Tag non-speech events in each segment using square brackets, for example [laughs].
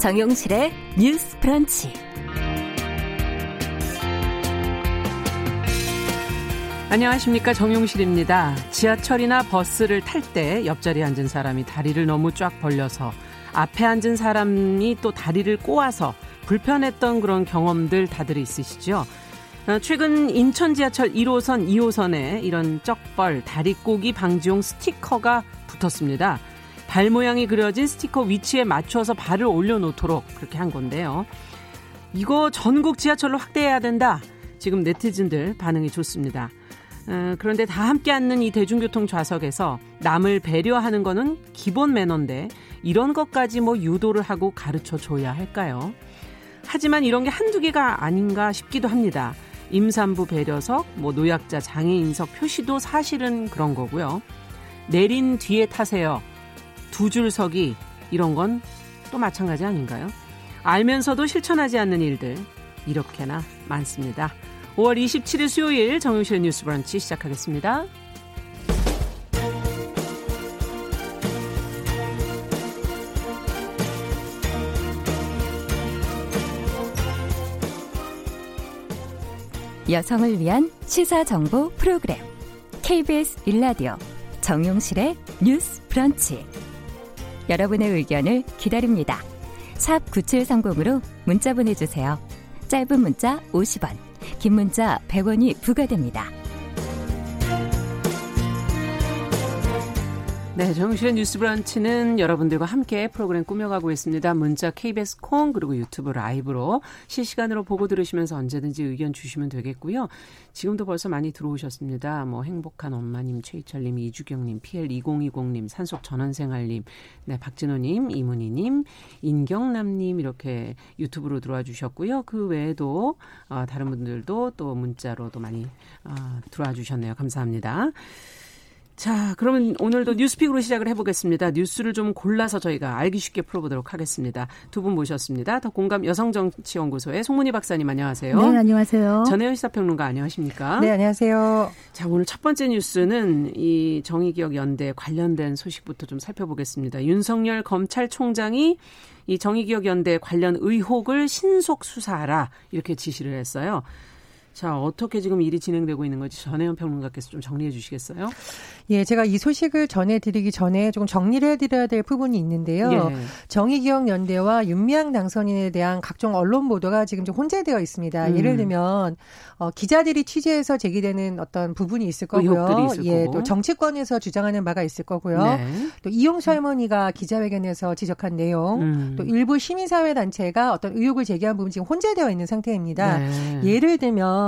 정용실의 뉴스 프런치. 안녕하십니까 정용실입니다. 지하철이나 버스를 탈 때 옆자리에 앉은 사람이 다리를 너무 쫙 벌려서 앞에 앉은 사람이 또 다리를 꼬아서 불편했던 그런 경험들 다들 있으시죠? 어, 최근 인천 지하철 1호선, 2호선에 이런 쩍벌, 다리 꼬기 방지용 스티커가 붙었습니다. 발 모양이 그려진 스티커 위치에 맞춰서 발을 올려놓도록 그렇게 한 건데요. 이거 전국 지하철로 확대해야 된다. 지금 네티즌들 반응이 좋습니다. 어, 그런데 다 함께 앉는 이 대중교통 좌석에서 남을 배려하는 거는 기본 매너인데 이런 것까지 뭐 유도를 하고 가르쳐 줘야 할까요? 하지만 이런 게 한두 개가 아닌가 싶기도 합니다. 임산부 배려석, 뭐 노약자 장애인석 표시도 사실은 그런 거고요. 내린 뒤에 타세요. 두 줄 서기 이런 건 또 마찬가지 아닌가요? 알면서도 실천하지 않는 일들 이렇게나 많습니다. 5월 27일 수요일 정용실의 뉴스 브런치 시작하겠습니다. 여성을 위한 시사 정보 프로그램 KBS 일라디오 정용실의 뉴스 브런치. 여러분의 의견을 기다립니다. 샵 9730으로 문자 보내주세요. 짧은 문자 50원, 긴 문자 100원이 부과됩니다. 네, 정실의 뉴스 브런치는 여러분들과 함께 프로그램 꾸며가고 있습니다. 문자 KBS 콩 그리고 유튜브 라이브로 실시간으로 보고 들으시면서 언제든지 의견 주시면 되겠고요. 지금도 벌써 많이 들어오셨습니다. 뭐 행복한 엄마님, 최희철님, 이주경님, PL2020님, 산속 전원생활님, 네, 박진호님, 이문희님, 인경남님 이렇게 유튜브로 들어와 주셨고요. 그 외에도 어, 다른 분들도 또 문자로도 많이 어, 들어와 주셨네요. 감사합니다. 자, 그러면 오늘도 뉴스픽으로 시작을 해보겠습니다. 뉴스를 좀 골라서 저희가 알기 쉽게 풀어보도록 하겠습니다. 두 분 모셨습니다. 더 공감 여성정치연구소의 송문희 박사님 안녕하세요. 네, 안녕하세요. 전혜연 시사평론가 안녕하십니까? 네, 안녕하세요. 자, 오늘 첫 번째 뉴스는 이 정의기억 연대 관련된 소식부터 좀 살펴보겠습니다. 윤석열 검찰총장이 이 정의기억 연대 관련 의혹을 신속 수사하라 이렇게 지시를 했어요. 자, 어떻게 지금 일이 진행되고 있는 건지 전혜연 평론가께서 좀 정리해 주시겠어요? 예, 제가 이 소식을 전해드리기 전에 조금 정리를 해드려야 될 부분이 있는데요. 예. 정의기억연대와 윤미향 당선인에 대한 각종 언론 보도가 지금 좀 혼재되어 있습니다. 음. 예를 들면 어, 기자들이 취재해서 제기되는 어떤 부분이 있을 거고요. 있을 예, 거고. 또 정치권에서 주장하는 바가 있을 거고요. 네. 또 이용수 할머니가 기자회견에서 지적한 내용, 음. 또 일부 시민사회 단체가 어떤 의혹을 제기한 부분 지금 혼재되어 있는 상태입니다. 네. 예를 들면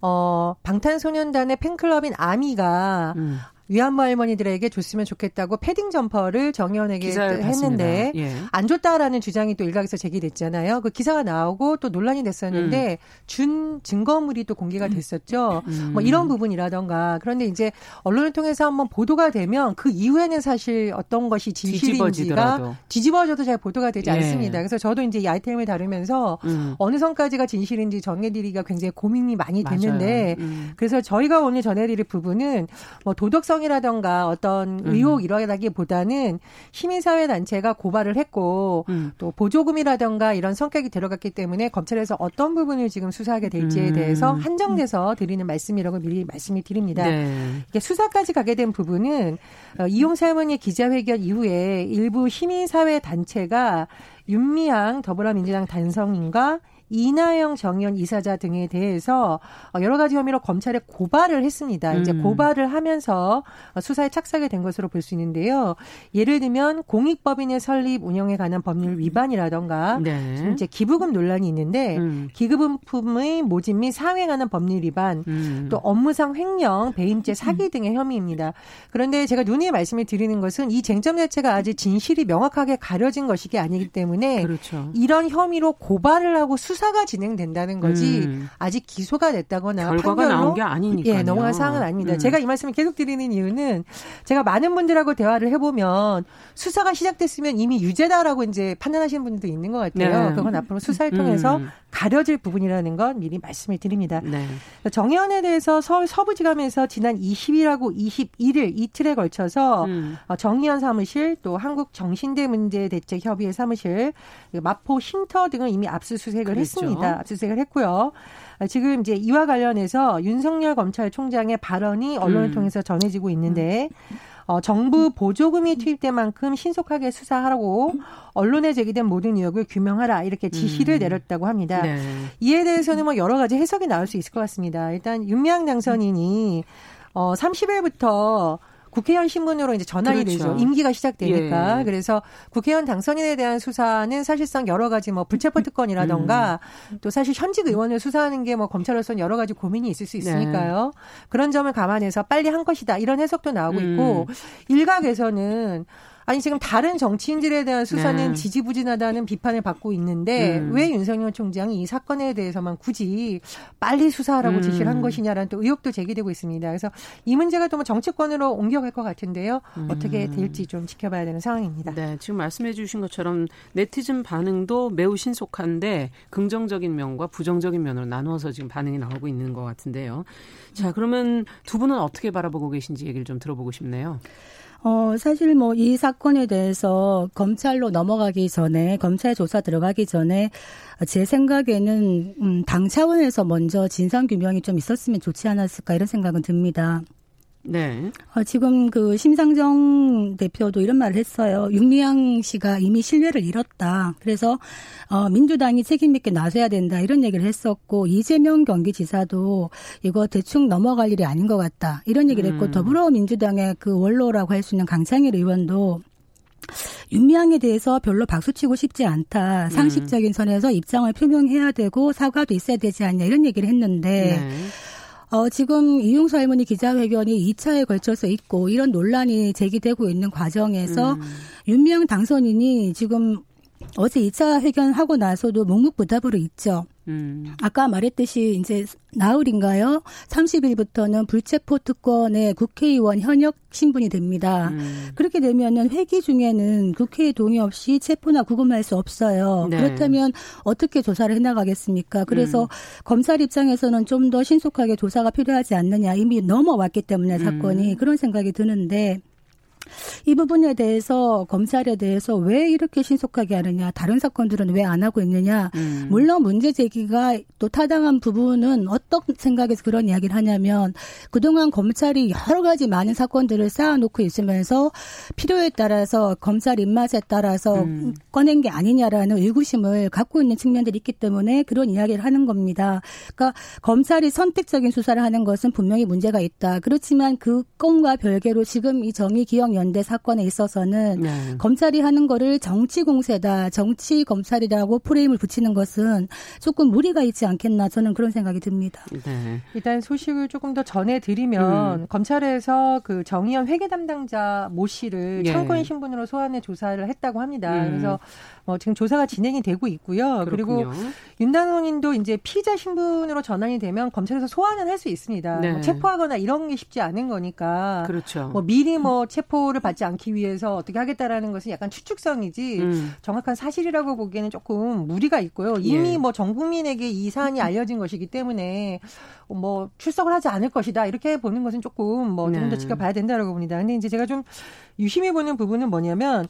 어, 방탄소년단의 팬클럽인 아미가 음. 위안부 할머니들에게 줬으면 좋겠다고 패딩 점퍼를 정의원에게 했는데. 예. 안 줬다라는 주장이 또 일각에서 제기됐잖아요. 그 기사가 나오고 또 논란이 됐었는데 준 증거물이 또 공개가 됐었죠. 음. 뭐 이런 부분이라던가 그런데 이제 언론을 통해서 한번 보도가 되면 그 이후에는 사실 어떤 것이 진실인지가 뒤집어지더라도. 뒤집어져도 잘 보도가 되지 예. 않습니다. 그래서 저도 이제 이 아이템을 다루면서 음. 어느 선까지가 진실인지 정해드리기가 굉장히 고민이 많이 됐는데. 음. 그래서 저희가 오늘 전해드릴 부분은 뭐 도덕성 이라던가 어떤 음. 의혹 이러다기보다는 시민사회 단체가 고발을 했고 음. 또 보조금이라던가 이런 성격이 들어갔기 때문에 검찰에서 어떤 부분을 지금 수사하게 될지에 음. 대해서 한정돼서 드리는 말씀이라고 미리 말씀을 드립니다. 네. 이게 수사까지 가게 된 부분은 어, 이용사 할머니의 기자회견 이후에 일부 시민사회 단체가 윤미향 더불어민주당 단성인과 이나영 정의원 이사자 등에 대해서 어, 여러 가지 혐의로 검찰에 고발을 했습니다. 이제 음. 고발을 하면서 어, 수사에 착수하게 된 것으로 볼 수 있는데요. 예를 들면 공익법인의 설립 운영에 관한 법률 위반이라던가 네. 이제 기부금 논란이 있는데 음. 기부금품의 모집 및 관한 법률 위반 음. 또 업무상 횡령, 배임죄, 사기 등의 혐의입니다. 그런데 제가 눈에 말씀을 드리는 것은 이 쟁점 자체가 아직 진실이 명확하게 가려진 것이 아니기 때문에 그렇죠. 이런 혐의로 고발을 하고 수사 가 진행된다는 거지 음. 아직 기소가 됐다거나 결과가 판결로 나온 게 아니니까요. 예, 넘어갈 사항은 아닙니다. 음. 제가 이 말씀을 계속 드리는 이유는 제가 많은 분들하고 대화를 해보면 수사가 시작됐으면 이미 유죄다라고 이제 판단하시는 분들도 있는 것 같아요. 네. 그건 앞으로 수사를 통해서 음. 가려질 부분이라는 건 미리 말씀을 드립니다. 네. 정의원에 대해서 서울 서부지검에서 지난 20일하고 21일 이틀에 걸쳐서 음. 어, 정의원 사무실 또 한국정신대 문제대책협의회 사무실 마포 쉼터 등을 이미 압수수색을. 했습니다. 압수수색을 했고요. 어, 지금 이제 이와 관련해서 윤석열 검찰총장의 발언이 언론을 음. 통해서 전해지고 있는데 음. 어, 정부 보조금이 투입된 만큼 신속하게 수사하라고 언론에 제기된 모든 의혹을 규명하라 이렇게 지시를 음. 내렸다고 합니다. 네. 이에 대해서는 뭐 여러 가지 해석이 나올 수 있을 것 같습니다. 일단 윤미향 당선인이 어 30일부터 국회의원 신분으로 이제 전환이 그렇죠. 되죠. 임기가 시작되니까. 예. 그래서 국회의원 당선인에 대한 수사는 사실상 여러 가지 뭐 불체포 특권이라던가 음. 또 사실 현직 의원을 수사하는 게 뭐 검찰로서는 여러 가지 고민이 있을 수 있으니까요. 네. 그런 점을 감안해서 빨리 한 것이다. 이런 해석도 나오고 음. 있고 일각에서는 아니 지금 다른 정치인들에 대한 수사는 네. 지지부진하다는 비판을 받고 있는데 음. 왜 윤석열 총장이 이 사건에 대해서만 굳이 빨리 수사하라고 음. 지시를 한 것이냐라는 또 의혹도 제기되고 있습니다. 그래서 이 문제가 또 뭐 정치권으로 옮겨갈 것 같은데요. 음. 어떻게 될지 좀 지켜봐야 되는 상황입니다. 네, 지금 말씀해 주신 것처럼 네티즌 반응도 매우 신속한데 긍정적인 면과 부정적인 면으로 나누어서 지금 반응이 나오고 있는 것 같은데요. 자, 그러면 두 분은 어떻게 바라보고 계신지 얘기를 좀 들어보고 싶네요. 어, 사실 뭐 이 사건에 대해서 검찰로 넘어가기 전에, 검찰 조사 들어가기 전에 제 생각에는, 음, 당 차원에서 먼저 진상 규명이 좀 있었으면 좋지 않았을까 이런 생각은 듭니다. 네. 어, 지금 그 심상정 대표도 이런 말을 했어요. 윤미향 씨가 이미 신뢰를 잃었다. 그래서 어, 민주당이 책임 있게 나서야 된다. 이런 얘기를 했었고 이재명 경기지사도 이거 대충 넘어갈 일이 아닌 것 같다. 이런 얘기를 했고 음. 더불어민주당의 그 원로라고 할 수 있는 강창일 의원도 윤미향에 대해서 별로 박수치고 싶지 않다. 상식적인 선에서 입장을 표명해야 되고 사과도 있어야 되지 않냐 이런 얘기를 했는데 네. 어, 지금 이용수 할머니 기자회견이 2차에 걸쳐서 있고 이런 논란이 제기되고 있는 과정에서 음. 윤미향 당선인이 지금 어제 2차 회견하고 나서도 묵묵부답으로 있죠. 음. 아까 말했듯이 이제 나흘인가요? 30일부터는 불체포 특권의 국회의원 현역 신분이 됩니다. 음. 그렇게 되면은 회기 중에는 국회의 동의 없이 체포나 구금할 수 없어요. 네. 그렇다면 어떻게 조사를 해나가겠습니까? 그래서 음. 검찰 입장에서는 좀 더 신속하게 조사가 필요하지 않느냐 이미 넘어왔기 때문에 사건이 음. 그런 생각이 드는데 이 부분에 대해서 검찰에 대해서 왜 이렇게 신속하게 하느냐, 다른 사건들은 왜 안 하고 있느냐. 음. 물론 문제 제기가 또 타당한 부분은 어떤 생각에서 그런 이야기를 하냐면 그동안 검찰이 여러 가지 많은 사건들을 쌓아놓고 있으면서 필요에 따라서 검찰 입맛에 따라서 음. 꺼낸 게 아니냐라는 의구심을 갖고 있는 측면들이 있기 때문에 그런 이야기를 하는 겁니다. 그러니까 검찰이 선택적인 수사를 하는 것은 분명히 문제가 있다. 그렇지만 그 건과 별개로 지금 이 정의 기억 연대 사건에 있어서는 네. 검찰이 하는 거를 정치 공세다, 정치 검찰이라고 프레임을 붙이는 것은 조금 무리가 있지 않겠나 저는 그런 생각이 듭니다. 네. 일단 소식을 조금 더 전해드리면 음. 검찰에서 그 정의연 회계 담당자 모 씨를 예. 참고인 신분으로 소환해 조사를 했다고 합니다. 음. 그래서 어, 지금 조사가 진행이 되고 있고요. 그렇군요. 그리고 윤단원인도 이제 피의자 신분으로 전환이 되면 검찰에서 소환은 할 수 있습니다. 네. 뭐 체포하거나 이런 게 쉽지 않은 거니까. 그렇죠. 뭐 미리 뭐 체포 를 받지 않기 위해서 어떻게 하겠다라는 것은 약간 추측성이지 음. 정확한 사실이라고 보기에는 조금 무리가 있고요. 이미 예. 뭐전 국민에게 이 사안이 알려진 것이기 때문에 뭐 출석을 하지 않을 것이다 이렇게 보는 것은 조금 뭐 조금 더 네. 지켜봐야 된다라고 봅니다. 근데 이제 제가 좀 유심히 보는 부분은 뭐냐면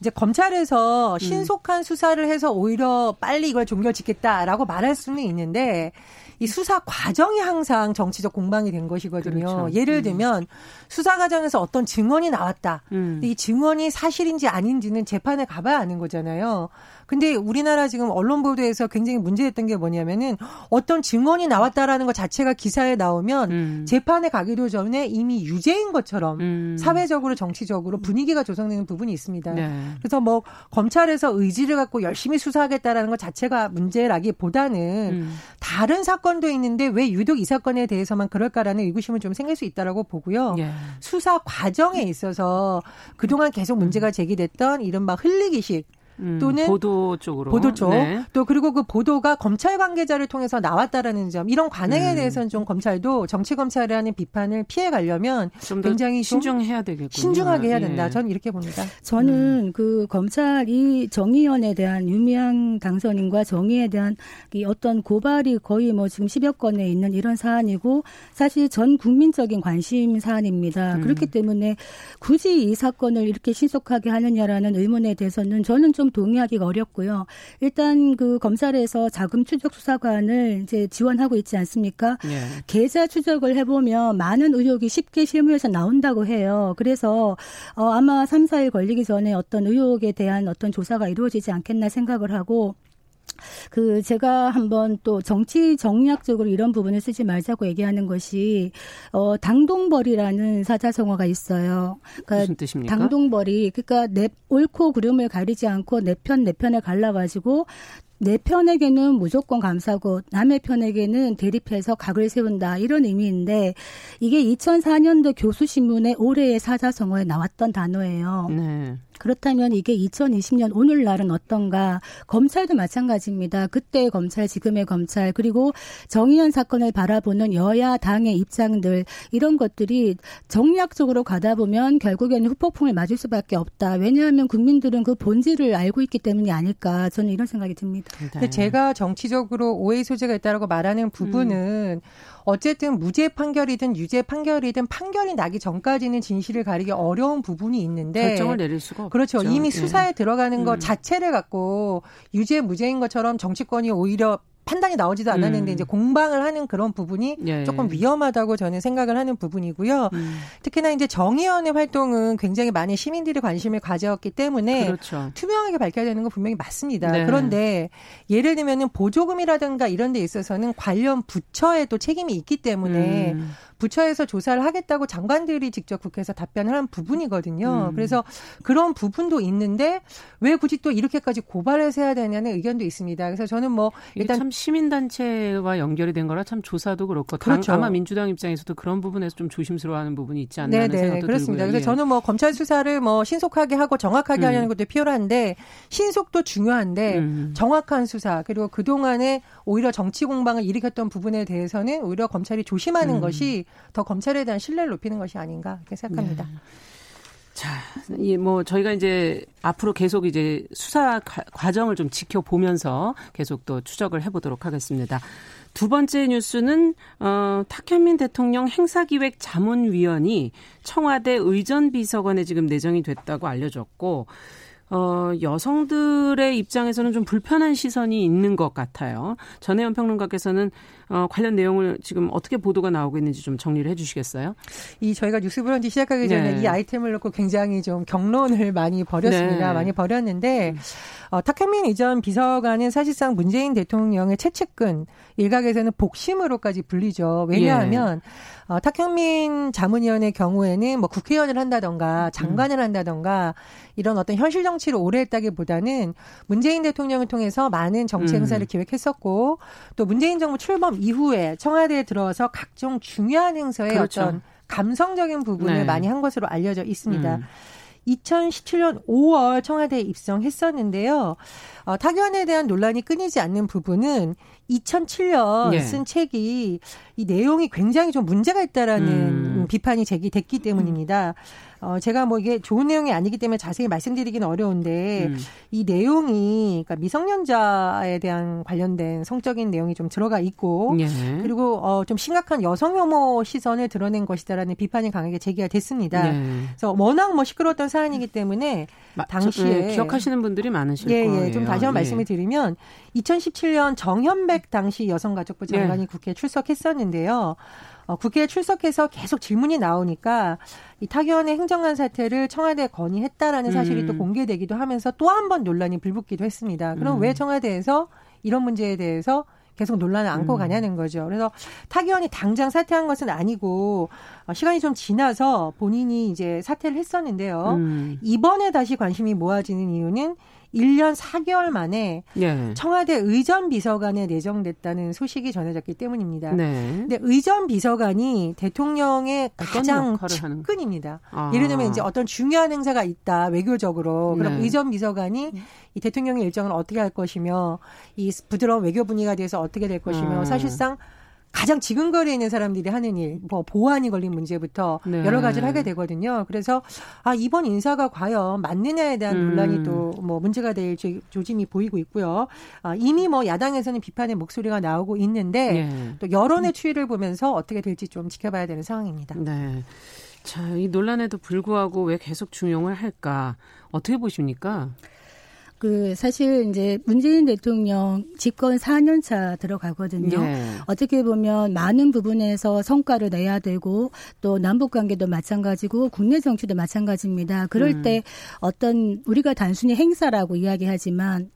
이제 검찰에서 음. 신속한 수사를 해서 오히려 빨리 이걸 종결짓겠다라고 말할 수는 있는데 이 수사 과정이 항상 정치적 공방이 된 것이거든요. 그렇죠. 예를 음. 들면 수사 과정에서 어떤 증언이 나왔다. 음. 이 증언이 사실인지 아닌지는 재판에 가봐야 아는 거잖아요. 근데 우리나라 지금 언론 보도에서 굉장히 문제됐던 게 뭐냐면은 어떤 증언이 나왔다라는 것 자체가 기사에 나오면 음. 재판에 가기도 전에 이미 유죄인 것처럼 음. 사회적으로 정치적으로 분위기가 조성되는 부분이 있습니다. 네. 그래서 뭐 검찰에서 의지를 갖고 열심히 수사하겠다라는 것 자체가 문제라기보다는 음. 다른 사건도 있는데 왜 유독 이 사건에 대해서만 그럴까라는 의구심을 좀 생길 수 있다라고 보고요. 예. 수사 과정에 있어서 그동안 계속 문제가 제기됐던 이른바 흘리기식 음, 또는 보도 쪽으로 보도 쪽. 네. 또 그리고 그 보도가 검찰 관계자를 통해서 나왔다라는 점 이런 관행에 음. 대해서는 좀 검찰도 정치 검찰에 하는 비판을 피해 가려면 굉장히 신중해야 되겠군요. 신중하게 해야 된다. 예. 저는 이렇게 봅니다. 저는 음. 그 검찰이 정의연에 대한 유미양 당선인과 정의에 대한 이 어떤 고발이 거의 뭐 지금 10여 건에 있는 이런 사안이고 사실 전 국민적인 관심 사안입니다. 음. 그렇기 때문에 굳이 이 사건을 이렇게 신속하게 하느냐라는 의문에 대해서는 저는 좀 동의하기가 어렵고요. 일단 그 검찰에서 자금 추적 수사관을 이제 지원하고 있지 않습니까? 예. 계좌 추적을 해보면 많은 의혹이 쉽게 실무에서 나온다고 해요. 그래서 어, 아마 3, 4일 걸리기 전에 어떤 의혹에 대한 어떤 조사가 이루어지지 않겠나 생각을 하고 그 제가 한번 또 정치 정략적으로 이런 부분을 쓰지 말자고 얘기하는 것이 어 당동벌이라는 사자성어가 있어요. 그러니까 무슨 뜻입니까? 당동벌이 그러니까 내 옳고 그름을 가리지 않고 내 편 내 편을 갈라 가지고 내 편에게는 무조건 감사고 남의 편에게는 대립해서 각을 세운다 이런 의미인데 이게 2004년도 교수신문의 올해의 사자성어에 나왔던 단어예요. 네. 그렇다면 이게 2020년 오늘날은 어떤가? 검찰도 마찬가지입니다. 그때의 검찰, 지금의 검찰, 그리고 정의연 사건을 바라보는 여야 당의 입장들 이런 것들이 정략적으로 가다 보면 결국에는 후폭풍을 맞을 수밖에 없다. 왜냐하면 국민들은 그 본질을 알고 있기 때문이 아닐까. 저는 이런 생각이 듭니다. 네. 제가 정치적으로 오해 소재가 있다라고 말하는 부분은 음. 어쨌든 무죄 판결이든 유죄 판결이든 판결이 나기 전까지는 진실을 가리기 어려운 부분이 있는데 결정을 내릴 수가 없죠. 그렇죠. 이미 예. 수사에 들어가는 것 음. 자체를 갖고 유죄 무죄인 것처럼 정치권이 오히려 판단이 나오지도 않았는데 음. 이제 공방을 하는 그런 부분이 예. 조금 위험하다고 저는 생각을 하는 부분이고요. 음. 특히나 이제 정의원의 활동은 굉장히 많은 시민들이 관심을 가졌기 때문에 그렇죠. 투명하게 밝혀야 되는 건 분명히 맞습니다. 네. 그런데 예를 들면은 보조금이라든가 이런 데 있어서는 관련 부처에 또 책임이 있기 때문에 음. 부처에서 조사를 하겠다고 장관들이 직접 국회에서 답변을 한 부분이거든요. 음. 그래서 그런 부분도 있는데 왜 굳이 또 이렇게까지 고발해서 해야 되냐는 의견도 있습니다. 그래서 저는 뭐 일단 참 시민단체와 연결이 된 거라 참 조사도 그렇고 그렇죠. 아마 민주당 입장에서도 그런 부분에서 좀 조심스러워하는 부분이 있지 않나 하는 생각도 그렇습니다. 들고요. 그래서 예. 저는 뭐 검찰 수사를 뭐 신속하게 하고 정확하게 음. 하려는 것도 필요한데 신속도 중요한데 음. 정확한 수사 그리고 그 동안에 오히려 정치 공방을 일으켰던 부분에 대해서는 오히려 검찰이 조심하는 음. 것이 더 검찰에 대한 신뢰를 높이는 것이 아닌가 이렇게 생각합니다. 네. 자, 이 뭐 저희가 이제 앞으로 계속 이제 수사 과정을 좀 지켜보면서 계속 또 추적을 해보도록 하겠습니다. 두 번째 뉴스는 어, 탁현민 대통령 행사기획 자문위원이 청와대 의전비서관에 지금 내정이 됐다고 알려졌고 어, 여성들의 입장에서는 좀 불편한 시선이 있는 것 같아요. 전혜연 평론가께서는 어, 관련 내용을 지금 어떻게 보도가 나오고 있는지 좀 정리를 해 주시겠어요? 이 저희가 뉴스 브런치 시작하기 전에 네. 이 아이템을 놓고 굉장히 좀 경론을 많이 벌였습니다. 네. 많이 벌였는데 음. 어, 탁현민 이전 비서관은 사실상 문재인 대통령의 최측근 일각에서는 복심으로까지 불리죠. 왜냐하면 예. 어, 탁현민 자문위원의 경우에는 뭐 국회의원을 한다던가 장관을 음. 한다던가 이런 어떤 현실 정치를 오래 했다기보다는 문재인 대통령을 통해서 많은 정치 음. 행사를 음. 기획했었고 또 문재인 정부 출범 이후에 청와대에 들어와서 각종 중요한 행사에 그렇죠. 어떤 감성적인 부분을 네. 많이 한 것으로 알려져 있습니다. 음. 2017년 5월 청와대에 입성했었는데요. 어, 타견에 대한 논란이 끊이지 않는 부분은 2007년 예. 쓴 책이 이 내용이 굉장히 좀 문제가 있다라는 음. 비판이 제기됐기 때문입니다. 어, 제가 뭐 이게 좋은 내용이 아니기 때문에 자세히 말씀드리기는 어려운데 음. 이 내용이 그러니까 미성년자에 대한 관련된 성적인 내용이 좀 들어가 있고 예. 그리고 어, 좀 심각한 여성 혐오 시선을 드러낸 것이다라는 비판이 강하게 제기가 됐습니다. 예. 그래서 워낙 뭐 시끄러웠던 사안이기 때문에 당시에 예, 기억하시는 분들이 많으실 예, 거예요. 예, 좀 다시 한번 예. 말씀을 드리면 2017년 정현백 당시 여성가족부 장관이 예. 국회에 출석했었는데요. 어, 국회에 출석해서 계속 질문이 나오니까 이 타기원의 행정안 사태를 청와대에 건의했다라는 사실이 음. 또 공개되기도 하면서 또 한 번 논란이 불붙기도 했습니다. 그럼 음. 왜 청와대에서 이런 문제에 대해서 계속 논란을 안고 음. 가냐는 거죠. 그래서 타기원이 당장 사퇴한 것은 아니고 어, 시간이 좀 지나서 본인이 이제 사퇴를 했었는데요. 음. 이번에 다시 관심이 모아지는 이유는 1년 4개월 만에 예. 청와대 의전 비서관에 내정됐다는 소식이 전해졌기 때문입니다. 네. 근데 의전 비서관이 대통령의 가장 측근입니다. 아. 예를 들면 이제 어떤 중요한 행사가 있다 외교적으로 그럼 네. 의전 비서관이 이 대통령의 일정을 어떻게 할 것이며 이 부드러운 외교 분위기가 돼서 어떻게 될 것이며 아. 사실상 가장 지근거리에 있는 사람들이 하는 일, 뭐 보안이 걸린 문제부터 네. 여러 가지를 하게 되거든요. 그래서 아 이번 인사가 과연 맞느냐에 대한 음. 논란이 또 뭐 문제가 될 조짐이 보이고 있고요. 아, 이미 뭐 야당에서는 비판의 목소리가 나오고 있는데 네. 또 여론의 추이를 보면서 어떻게 될지 좀 지켜봐야 되는 상황입니다. 네. 자, 이 논란에도 불구하고 왜 계속 중용을 할까? 어떻게 보십니까? 그 사실 이제 문재인 대통령 집권 4년 차 들어가거든요. 네. 어떻게 보면 많은 부분에서 성과를 내야 되고 또 남북 관계도 마찬가지고 국내 정치도 마찬가지입니다. 그럴 음. 때 어떤 우리가 단순히 행사라고 이야기하지만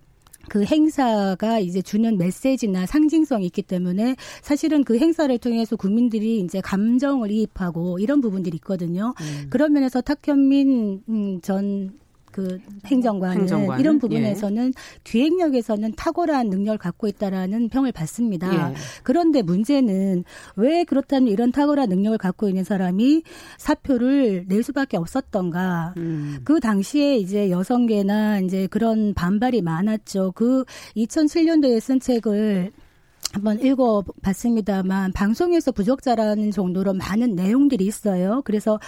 그 행사가 이제 주는 메시지나 상징성이 있기 때문에 사실은 그 행사를 통해서 국민들이 이제 감정을 이입하고 이런 부분들이 있거든요. 음. 그런 면에서 탁현민 음, 전 그 행정관은, 이런 부분에서는 예. 기획력에서는 탁월한 능력을 갖고 있다라는 평을 받습니다. 예. 그런데 문제는 왜 그렇다면 이런 탁월한 능력을 갖고 있는 사람이 사표를 낼 수밖에 없었던가. 음. 그 당시에 이제 여성계나 이제 그런 반발이 많았죠. 그 2007년도에 쓴 책을 한번 읽어봤습니다만 방송에서 부적자라는 정도로 많은 내용들이 있어요. 그래서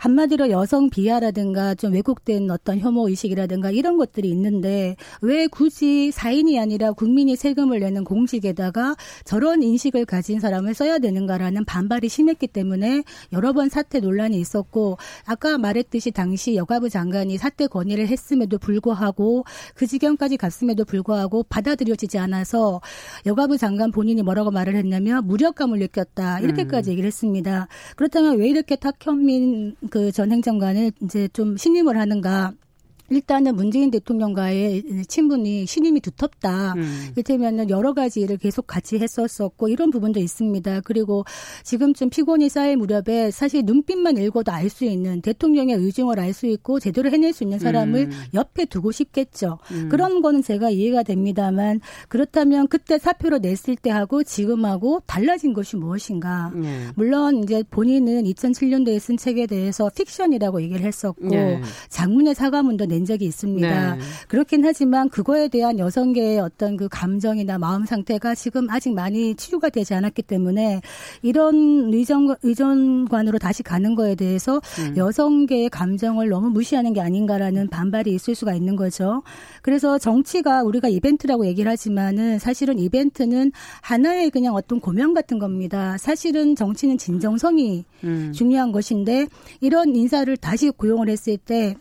한마디로 여성 비하라든가 좀 왜곡된 어떤 혐오 의식이라든가 이런 것들이 있는데 왜 굳이 사인이 아니라 국민이 세금을 내는 공직에다가 저런 인식을 가진 사람을 써야 되는가라는 반발이 심했기 때문에 여러 번 사퇴 논란이 있었고 아까 말했듯이 당시 여가부 장관이 사퇴 건의를 했음에도 불구하고 그 지경까지 갔음에도 불구하고 받아들여지지 않아서 여가부 장관 본인이 뭐라고 말을 했냐면 무력감을 느꼈다 이렇게까지 음. 얘기를 했습니다. 그렇다면 왜 이렇게 탁현민 그 전 행정관을 이제 좀 신임을 하는가? 일단은 문재인 대통령과의 친분이 신임이 두텁다. 음. 이를테면은 여러 가지 일을 계속 같이 했었었고 이런 부분도 있습니다. 그리고 지금쯤 피곤이 쌓일 무렵에 사실 눈빛만 읽어도 알 수 있는 대통령의 의중을 알 수 있고 제대로 해낼 수 있는 사람을 음. 옆에 두고 싶겠죠. 음. 그런 거는 제가 이해가 됩니다만 그렇다면 그때 사표로 냈을 때 하고 지금하고 달라진 것이 무엇인가. 네. 물론 이제 본인은 2007년도에 쓴 책에 대해서 픽션이라고 얘기를 했었고 네. 장문의 사과문도 낸 적이 있습니다. 네. 그렇긴 하지만 그거에 대한 여성계의 어떤 그 감정이나 마음 상태가 지금 아직 많이 치유가 되지 않았기 때문에 이런 의전, 의전관으로 다시 가는 거에 대해서 음. 여성계의 감정을 너무 무시하는 게 아닌가라는 반발이 있을 수가 있는 거죠. 그래서 정치가 우리가 이벤트라고 얘기를 하지만은 사실은 이벤트는 하나의 그냥 어떤 고명 같은 겁니다. 사실은 정치는 진정성이 음. 중요한 것인데 이런 인사를 다시 고용을 했을 때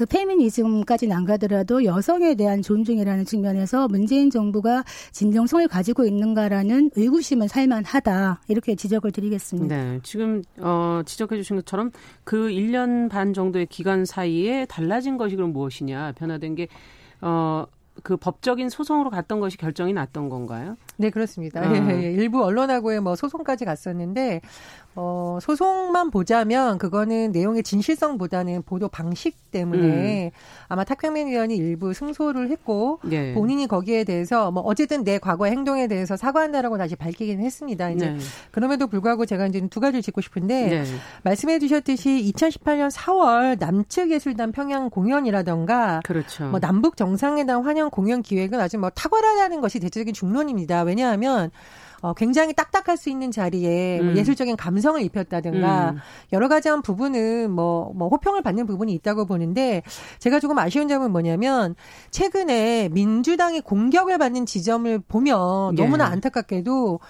그 페미니즘까지는 안 가더라도 여성에 대한 존중이라는 측면에서 문재인 정부가 진정성을 가지고 있는가라는 의구심은 살만하다 이렇게 지적을 드리겠습니다. 네, 지금 어, 지적해 주신 것처럼 그 1년 반 정도의 기간 사이에 달라진 것이 그럼 무엇이냐 변화된 게 어, 그 법적인 소송으로 갔던 것이 결정이 났던 건가요? 네, 그렇습니다. 어. [laughs] 예, 예. 일부 언론하고의 뭐 소송까지 갔었는데 어, 소송만 보자면 그거는 내용의 진실성보다는 보도 방식 때문에 음. 아마 탁평민 의원이 일부 승소를 했고 네. 본인이 거기에 대해서 뭐 어쨌든 내 과거의 행동에 대해서 사과한다라고 다시 밝히긴 했습니다. 이제 네. 그럼에도 불구하고 제가 이제 두 가지를 짚고 싶은데 네. 말씀해 주셨듯이 2018년 4월 남측 예술단 평양 공연이라던가 그렇죠. 뭐 남북 정상회담 환영 공연 기획은 아직 뭐 탁월하다는 것이 대체적인 중론입니다. 왜냐하면 어, 굉장히 딱딱할 수 있는 자리에 뭐 음. 뭐 예술적인 감성을 입혔다든가 음. 여러 가지 한 부분은 뭐, 뭐 호평을 받는 부분이 있다고 보는데 제가 조금 아쉬운 점은 뭐냐면 최근에 민주당이 공격을 받는 지점을 보면 예. 너무나 안타깝게도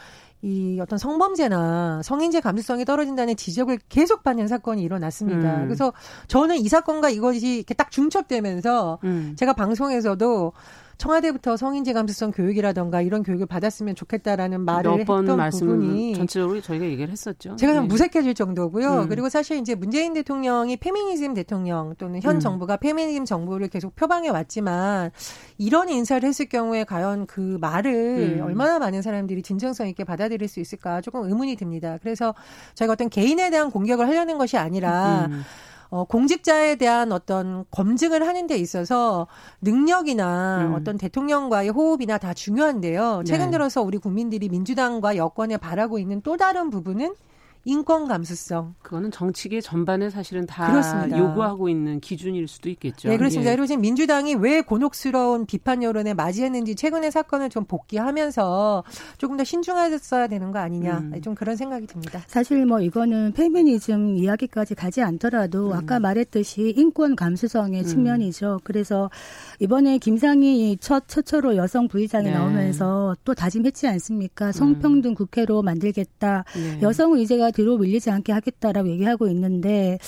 이 어떤 성범죄나 성인지 감수성이 떨어진다는 지적을 계속 받는 사건이 일어났습니다. 음. 그래서 저는 이 사건과 이것이 이렇게 딱 중첩되면서 음. 제가 방송에서도 청와대부터 성인지 감수성 교육이라던가 이런 교육을 받았으면 좋겠다라는 말을 했던 부분이 전체적으로 저희가 얘기를 했었죠. 제가 좀 네. 무색해질 정도고요. 음. 그리고 사실 이제 문재인 대통령이 페미니즘 대통령 또는 현 음. 정부가 페미니즘 정부를 계속 표방해 왔지만 이런 인사를 했을 경우에 과연 그 말을 음. 얼마나 많은 사람들이 진정성 있게 받아들일 수 있을까 조금 의문이 듭니다. 그래서 저희가 어떤 개인에 대한 공격을 하려는 것이 아니라 음. 어, 공직자에 대한 어떤 검증을 하는 데 있어서 능력이나 음. 어떤 대통령과의 호흡이나 다 중요한데요. 최근 네. 들어서 우리 국민들이 민주당과 여권에 바라고 있는 또 다른 부분은 인권 감수성. 그거는 정치계 전반에 사실은 다 그렇습니다. 요구하고 있는 기준일 수도 있겠죠. 네, 그렇습니다. 예. 그리고 지금 민주당이 왜 곤혹스러운 비판 여론에 맞이했는지 최근의 사건을 좀 복귀하면서 조금 더 신중했어야 되는 거 아니냐. 음. 좀 그런 생각이 듭니다. 사실 뭐 이거는 페미니즘 이야기까지 가지 않더라도 음. 아까 말했듯이 인권 감수성의 음. 측면이죠. 그래서 이번에 김상희 첫 최초로 여성 부의장이 네. 나오면서 또 다짐했지 않습니까? 성평등 국회로 만들겠다. 네. 여성 의제가 뒤로 밀리지 않게 하겠다라고 얘기하고 있는데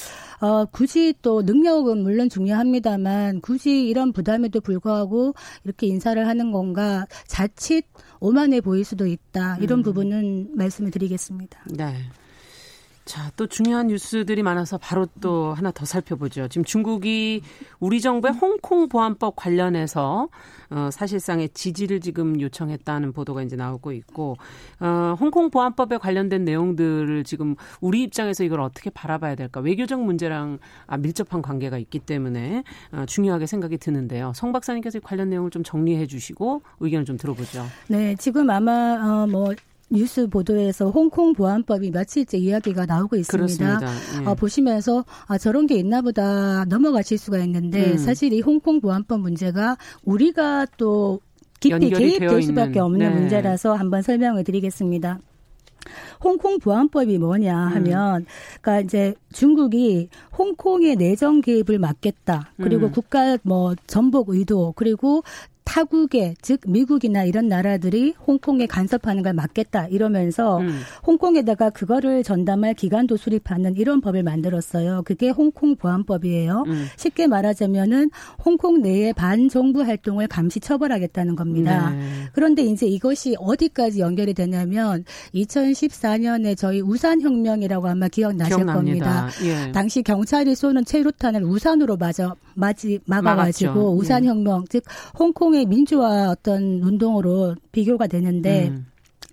어, 굳이 또 능력은 물론 중요합니다만 굳이 이런 부담에도 불구하고 이렇게 인사를 하는 건가 자칫 오만해 보일 수도 있다 이런 음. 부분은 말씀을 드리겠습니다. 네. 자, 또 중요한 뉴스들이 많아서 바로 또 하나 더 살펴보죠. 지금 중국이 우리 정부의 홍콩 보안법 관련해서 어, 사실상의 지지를 지금 요청했다는 보도가 이제 나오고 있고 어, 홍콩 보안법에 관련된 내용들을 지금 우리 입장에서 이걸 어떻게 바라봐야 될까? 외교적 문제랑 아, 밀접한 관계가 있기 때문에 어, 중요하게 생각이 드는데요. 성 박사님께서 관련 내용을 좀 정리해 주시고 의견을 좀 들어보죠. 네, 지금 아마 어, 뭐 뉴스 보도에서 홍콩 보안법이 며칠째 이야기가 나오고 있습니다. 예. 어, 보시면서 아 저런 게 있나 보다 넘어가실 수가 있는데 음. 사실 이 홍콩 보안법 문제가 우리가 또 깊이 개입될 수밖에 없는 네. 문제라서 한번 설명을 드리겠습니다. 홍콩 보안법이 뭐냐 하면, 음. 그러니까 이제 중국이 홍콩의 내정 개입을 막겠다. 그리고 음. 국가 뭐 전복 의도 그리고 타국에 즉 미국이나 이런 나라들이 홍콩에 간섭하는 걸 막겠다 이러면서 음. 홍콩에다가 그거를 전담할 기관도 수립하는 이런 법을 만들었어요. 그게 홍콩 보안법이에요. 음. 쉽게 말하자면은 홍콩 내의 반정부 활동을 감시 처벌하겠다는 겁니다. 네. 그런데 이제 이것이 어디까지 연결이 되냐면 2014년에 저희 우산 혁명이라고 아마 기억나실 기억납니다. 겁니다. 예. 당시 경찰이 쏘는 체류탄을 우산으로 맞아 맞이 막아가지고. 우산혁명 예. 즉 홍콩 홍콩의 민주화 어떤 운동으로 비교가 되는데 음.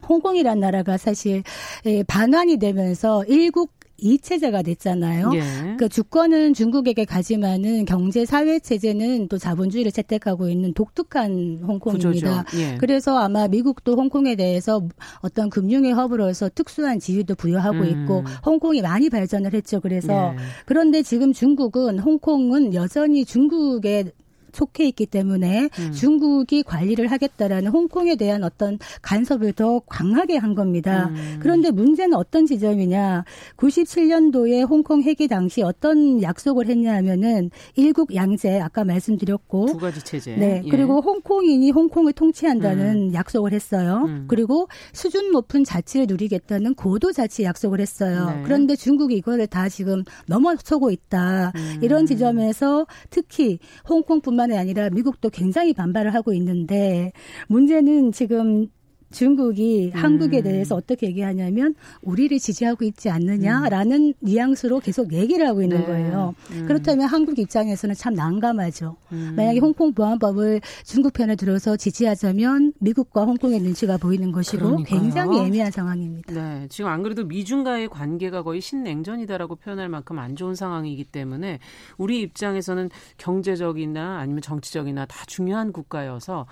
홍콩이란 나라가 사실 예, 반환이 되면서 일국 이체제가 됐잖아요. 예. 그러니까 주권은 중국에게 가지만은 경제 사회 체제는 또 자본주의를 채택하고 있는 독특한 홍콩입니다. 예. 그래서 아마 미국도 홍콩에 대해서 어떤 금융의 허브로서 특수한 지위도 부여하고 음. 있고 홍콩이 많이 발전을 했죠. 그래서 예. 그런데 지금 중국은 홍콩은 여전히 중국의 속해 있기 때문에 음. 중국이 관리를 하겠다라는 홍콩에 대한 어떤 간섭을 더 강하게 한 겁니다. 음. 그런데 문제는 어떤 지점이냐. 97년도에 홍콩 회기 당시 어떤 약속을 했냐 하면은 일국 양제 아까 말씀드렸고 두 가지 체제. 네. 예. 그리고 홍콩인이 홍콩을 통치한다는 음. 약속을 했어요. 음. 그리고 수준 높은 자치를 누리겠다는 고도 자치 약속을 했어요. 네. 그런데 중국이 이거를 다 지금 넘어서고 있다. 음. 이런 지점에서 특히 홍콩뿐만 뿐만이 아니라 미국도 굉장히 반발을 하고 있는데 문제는 지금 중국이 음. 한국에 대해서 어떻게 얘기하냐면 우리를 지지하고 있지 않느냐라는 음. 뉘앙스로 계속 얘기를 하고 있는 네. 거예요. 음. 그렇다면 한국 입장에서는 참 난감하죠. 음. 만약에 홍콩 보안법을 중국 편에 들어서 지지하자면 미국과 홍콩의 눈치가 보이는 것이고 그러니까요. 굉장히 애매한 상황입니다. 네, 지금 안 그래도 미중과의 관계가 거의 신냉전이다라고 표현할 만큼 안 좋은 상황이기 때문에 우리 입장에서는 경제적이나 아니면 정치적이나 다 중요한 국가여서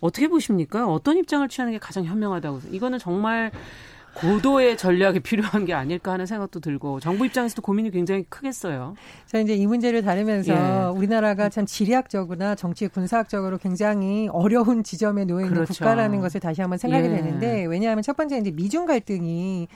어떻게 보십니까? 어떤 입장을 취하는 게 가장 현명하다고? 이거는 정말 고도의 전략이 필요한 게 아닐까 하는 생각도 들고 정부 입장에서도 고민이 굉장히 크겠어요. 자 이제 이 문제를 다루면서 예. 우리나라가 참 지리학적으로나 정치 군사학적으로 굉장히 어려운 지점에 놓여 있는 그렇죠. 국가라는 것을 다시 한번 생각이 예. 되는데 왜냐하면 첫 번째 이제 미중 갈등이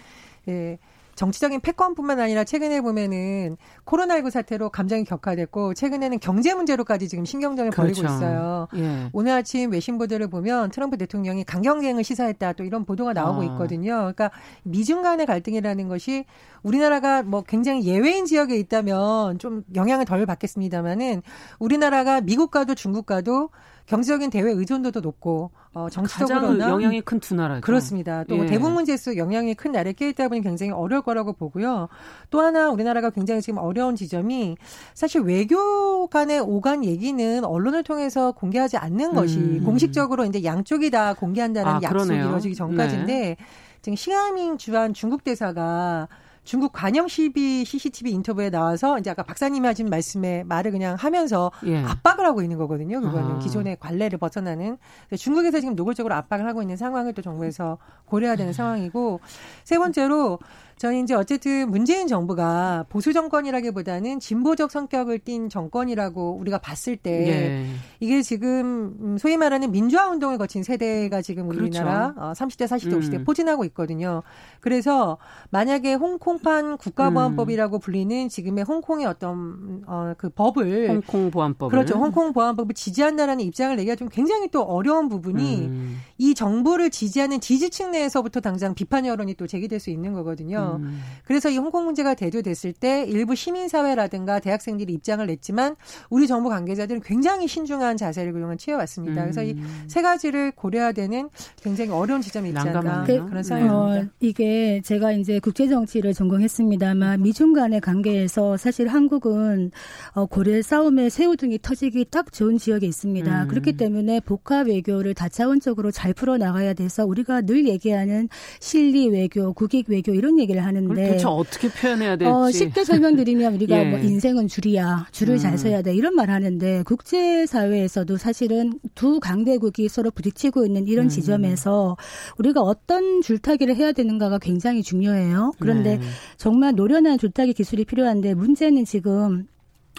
예, 정치적인 패권뿐만 아니라 최근에 보면은 코로나19 사태로 감정이 격화됐고 최근에는 경제 문제로까지 지금 신경전을 그렇죠. 벌이고 있어요. 예. 오늘 아침 외신 보도를 보면 트럼프 대통령이 강경쟁을 시사했다 또 이런 보도가 나오고 아. 있거든요. 그러니까 미중 간의 갈등이라는 것이 우리나라가 뭐 굉장히 예외인 지역에 있다면 좀 영향을 덜 받겠습니다만은 우리나라가 미국과도 중국과도 경제적인 대외 의존도도 높고 어 정치적으로나 영향이 큰 두 나라죠. 그렇습니다. 또 예. 대북 문제에서 영향이 큰 나라에 끼있다 보니 굉장히 어려울 거라고 보고요. 또 하나 우리나라가 굉장히 지금 어려운 지점이 사실 외교 간의 오간 얘기는 언론을 통해서 공개하지 않는 것이 음. 공식적으로 이제 양쪽이 다 공개한다는 아, 약속이 이루어지기 전까지인데 네. 지금 시아밍 주한 중국 대사가 중국 관영 시비 CCTV 인터뷰에 나와서 이제 아까 박사님이 하신 말씀에 말을 그냥 하면서 예. 압박을 하고 있는 거거든요. 그거는 아. 기존의 관례를 벗어나는 중국에서 지금 노골적으로 압박을 하고 있는 상황을 또 정부에서 고려해야 되는 상황이고 세 번째로 저는 이제 어쨌든 문재인 정부가 보수 정권이라기보다는 진보적 성격을 띈 정권이라고 우리가 봤을 때 예. 이게 지금 음, 소위 말하는 민주화 운동을 거친 세대가 지금 우리나라 그렇죠. 30대, 40대, 50대 음. 포진하고 있거든요. 그래서 만약에 홍콩판 국가보안법이라고 음. 불리는 지금의 홍콩의 어떤 어, 그 법을 홍콩 보안법 그렇죠. 홍콩 보안법을 지지한다라는 입장을 내기가 좀 굉장히 또 어려운 부분이 음. 이 정부를 지지하는 지지층 내에서부터 당장 비판 여론이 또 제기될 수 있는 거거든요. 음. 그래서 이 홍콩 문제가 대두됐을 때 일부 시민사회라든가 대학생들이 입장을 냈지만 우리 정부 관계자들은 굉장히 신중한 자세를 그동안 취해왔습니다. 음. 그래서 이 세 가지를 고려해야 되는 굉장히 어려운 지점이 있지 않나 그, 그런 상황입니다. 어, 이게 제가 이제 국제 정치를 전공했습니다만 미중 간의 관계에서 사실 한국은 어, 고래 싸움에 새우등이 터지기 딱 좋은 지역에 있습니다. 음. 그렇기 때문에 복합 외교를 다차원적으로 잘 풀어 나가야 돼서 우리가 늘 얘기하는 실리 외교, 국익 외교 이런 얘기를 하는데 네. 도대체 어떻게 표현해야 될지. 어, 쉽게 설명드리면 우리가 [laughs] 예. 뭐 인생은 줄이야. 줄을 음. 잘 서야 돼. 이런 말 하는데 국제 사회에서도 사실은 두 강대국이 서로 부딪히고 있는 이런 음. 지점에서 우리가 어떤 줄타기를 해야 되는가가 굉장히 중요해요. 그런데 네. 정말 노련한 줄타기 기술이 필요한데 문제는 지금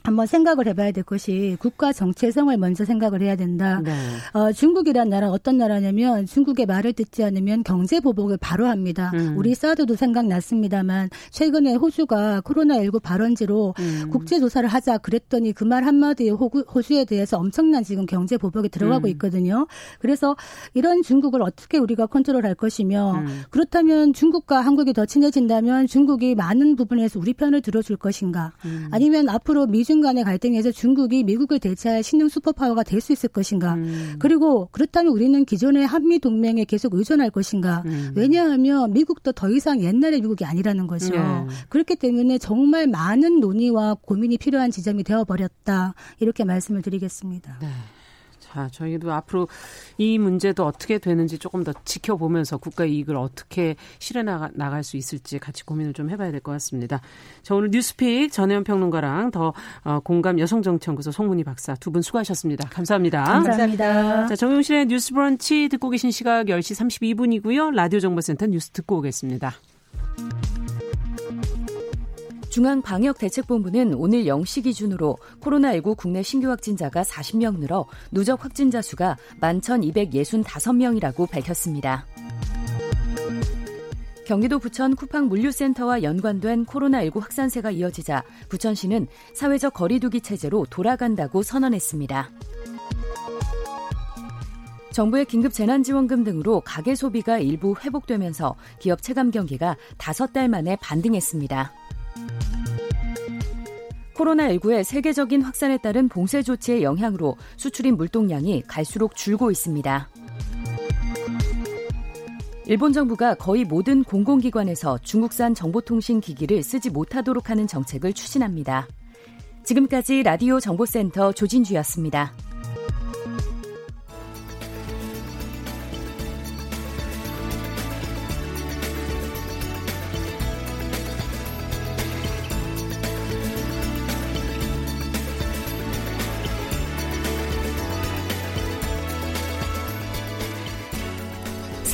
한번 생각을 해봐야 될 것이 국가 정체성을 먼저 생각을 해야 된다. 네. 어, 중국이란 나라 어떤 나라냐면 중국의 말을 듣지 않으면 경제 보복을 바로 합니다. 음. 우리 사드도 생각났습니다만 최근에 호주가 코로나19 발원지로 음. 국제 조사를 하자 그랬더니 그 말 한마디에 호주에 대해서 엄청난 지금 경제 보복이 들어가고 음. 있거든요. 그래서 이런 중국을 어떻게 우리가 컨트롤할 것이며 음. 그렇다면 중국과 한국이 더 친해진다면 중국이 많은 부분에서 우리 편을 들어줄 것인가 음. 아니면 앞으로 미중 미중 간의 갈등에서 중국이 미국을 대체할 신흥 슈퍼파워가 될 수 있을 것인가. 음. 그리고 그렇다면 우리는 기존의 한미 동맹에 계속 의존할 것인가. 음. 왜냐하면 미국도 더 이상 옛날의 미국이 아니라는 거죠. 네. 그렇기 때문에 정말 많은 논의와 고민이 필요한 지점이 되어버렸다. 이렇게 말씀을 드리겠습니다. 네. 자, 저희도 앞으로 이 문제도 어떻게 되는지 조금 더 지켜보면서 국가 이익을 어떻게 실현해 나갈 수 있을지 같이 고민을 좀 해봐야 될 것 같습니다. 자, 오늘 뉴스픽 전혜연 평론가랑 더 어, 공감 여성정치연구소 송문희 박사 두 분 수고하셨습니다. 감사합니다. 감사합니다. 자, 정용실의 뉴스 브런치 듣고 계신 시각 10시 32분이고요. 라디오 정보센터 뉴스 듣고 오겠습니다. 중앙방역대책본부는 오늘 0시 기준으로 코로나19 국내 신규 확진자가 40명 늘어 누적 확진자 수가 11,265명이라고 밝혔습니다. 경기도 부천 쿠팡 물류센터와 연관된 코로나19 확산세가 이어지자 부천시는 사회적 거리두기 체제로 돌아간다고 선언했습니다. 정부의 긴급 재난지원금 등으로 가계 소비가 일부 회복되면서 기업 체감 경기가 다섯 달 만에 반등했습니다. 코로나19의 세계적인 확산에 따른 봉쇄 조치의 영향으로 수출입 물동량이 갈수록 줄고 있습니다. 일본 정부가 거의 모든 공공기관에서 중국산 정보통신 기기를 쓰지 못하도록 하는 정책을 추진합니다. 지금까지 라디오 정보센터 조진주였습니다.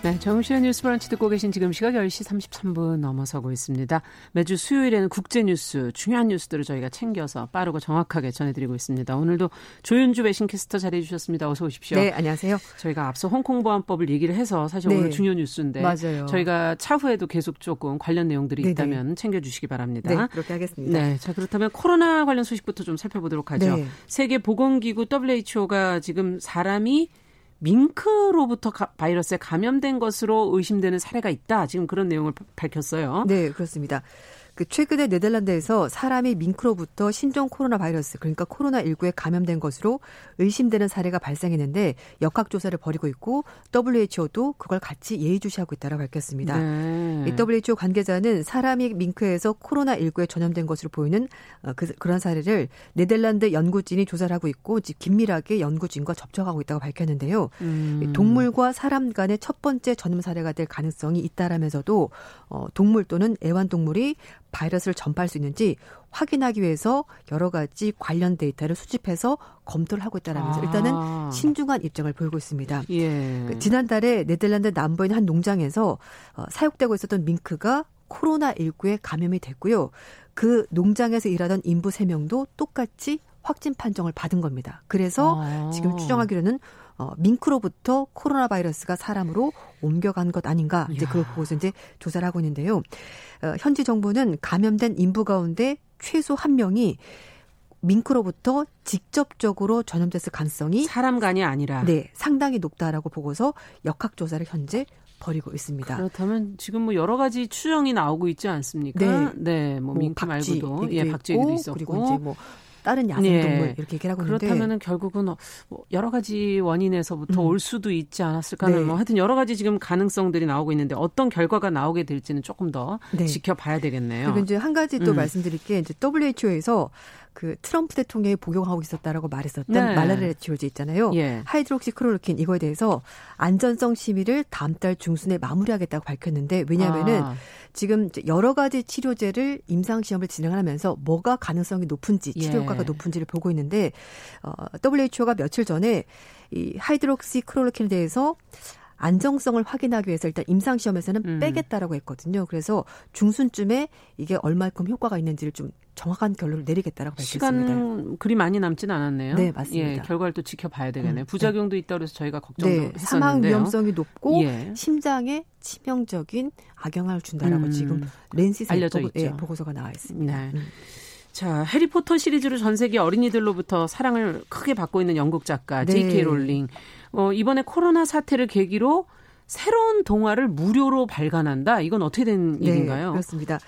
네, 정시의 뉴스 브런치 듣고 계신 지금 시각 10시 33분 넘어서고 있습니다. 매주 수요일에는 국제 뉴스, 중요한 뉴스들을 저희가 챙겨서 빠르고 정확하게 전해드리고 있습니다. 오늘도 조윤주 외신캐스터 자리해 주셨습니다. 어서 오십시오. 네, 안녕하세요. 저희가 앞서 홍콩 보안법을 얘기를 해서 사실 네. 오늘 중요 뉴스인데 맞아요. 저희가 차후에도 계속 조금 관련 내용들이 네네. 있다면 챙겨주시기 바랍니다. 네, 그렇게 하겠습니다. 네, 자 그렇다면 코로나 관련 소식부터 좀 살펴보도록 하죠. 네. 세계 보건기구 WHO가 지금 사람이 밍크로부터 가, 바이러스에 감염된 것으로 의심되는 사례가 있다. 지금 그런 내용을 밝혔어요. 네, 그렇습니다. 그 최근에 네덜란드에서 사람이 밍크로부터 신종 코로나 바이러스 그러니까 코로나 19에 감염된 것으로 의심되는 사례가 발생했는데 역학 조사를 벌이고 있고 WHO도 그걸 같이 예의주시하고 있다고 밝혔습니다. 네. 이 WHO 관계자는 사람이 밍크에서 코로나 19에 전염된 것으로 보이는 어, 그, 그런 사례를 네덜란드 연구진이 조사를 하고 있고 긴밀하게 연구진과 접촉하고 있다고 밝혔는데요. 음. 동물과 사람 간의 첫 번째 전염 사례가 될 가능성이 있다라면서도 어, 동물 또는 애완동물이 바이러스를 전파할 수 있는지 확인하기 위해서 여러 가지 관련 데이터를 수집해서 검토를 하고 있다라면서 아. 일단은 신중한 입장을 보이고 있습니다. 예. 그 지난달에 네덜란드 남부인 한 농장에서 어, 사육되고 있었던 밍크가 코로나19에 감염이 됐고요. 그 농장에서 일하던 인부 3명도 똑같이 확진 판정을 받은 겁니다. 그래서 아. 지금 추정하기로는 어, 밍크로부터 코로나 바이러스가 사람으로 옮겨간 것 아닌가 이제 그걸 보고서 이제 조사를 하고 있는데요. 어, 현지 정부는 감염된 인부 가운데 최소 한 명이 밍크로부터 직접적으로 전염됐을 가능성이 사람 간이 아니라 네 상당히 높다라고 보고서 역학 조사를 현재 벌이고 있습니다. 그렇다면 지금 뭐 여러 가지 추정이 나오고 있지 않습니까? 네, 네뭐 밍크 뭐 말고도 예 박쥐 얘기도 있었고 그리고 이제 뭐 다른 야생동물 네. 이렇게 얘기를 하고 있는데 그렇다면은 결국은 어, 뭐 여러 가지 원인에서부터 음. 올 수도 있지 않았을까는 네. 뭐 하여튼 여러 가지 지금 가능성들이 나오고 있는데 어떤 결과가 나오게 될지는 조금 더 네. 지켜봐야 되겠네요. 그리고 이제 한 가지 또 음. 말씀드릴 게 이제 WHO에서 그 트럼프 대통령이 복용하고 있었다라고 말했었던 네. 말라리아 치료제 있잖아요. 예. 하이드록시클로로퀸 이거에 대해서 안전성 심의를 다음 달 중순에 마무리하겠다고 밝혔는데 왜냐하면은 아. 지금 여러 가지 치료제를 임상 시험을 진행하면서 뭐가 가능성이 높은지 치료 예. 효과가 예. 높은지를 보고 있는데 어, WHO가 며칠 전에 이 하이드록시 크로르킨에 대해서 안정성을 확인하기 위해서 일단 임상 시험에서는 음. 빼겠다라고 했거든요. 그래서 중순쯤에 이게 얼마큼 효과가 있는지를 좀 정확한 결론을 내리겠다라고 밝혔습니다. 시간 그리 많이 남지는 않았네요. 네, 맞습니다. 예, 결과를 또 지켜봐야 되겠네요. 음, 부작용도 네. 있다 그래서 저희가 걱정도 네, 했었는데요. 사망 위험성이 높고 예. 심장에 치명적인 악영향을 준다라고 음, 지금 랜싯에 알려져 보고, 있죠. 예, 보고서가 나와 있습니다. 네. 음. 자, 해리포터 시리즈로 전 세계 어린이들로부터 사랑을 크게 받고 있는 영국 작가 네. J.K. 롤링. 어, 이번에 코로나 사태를 계기로 새로운 동화를 무료로 발간한다. 이건 어떻게 된 네, 일인가요? 그렇습니다.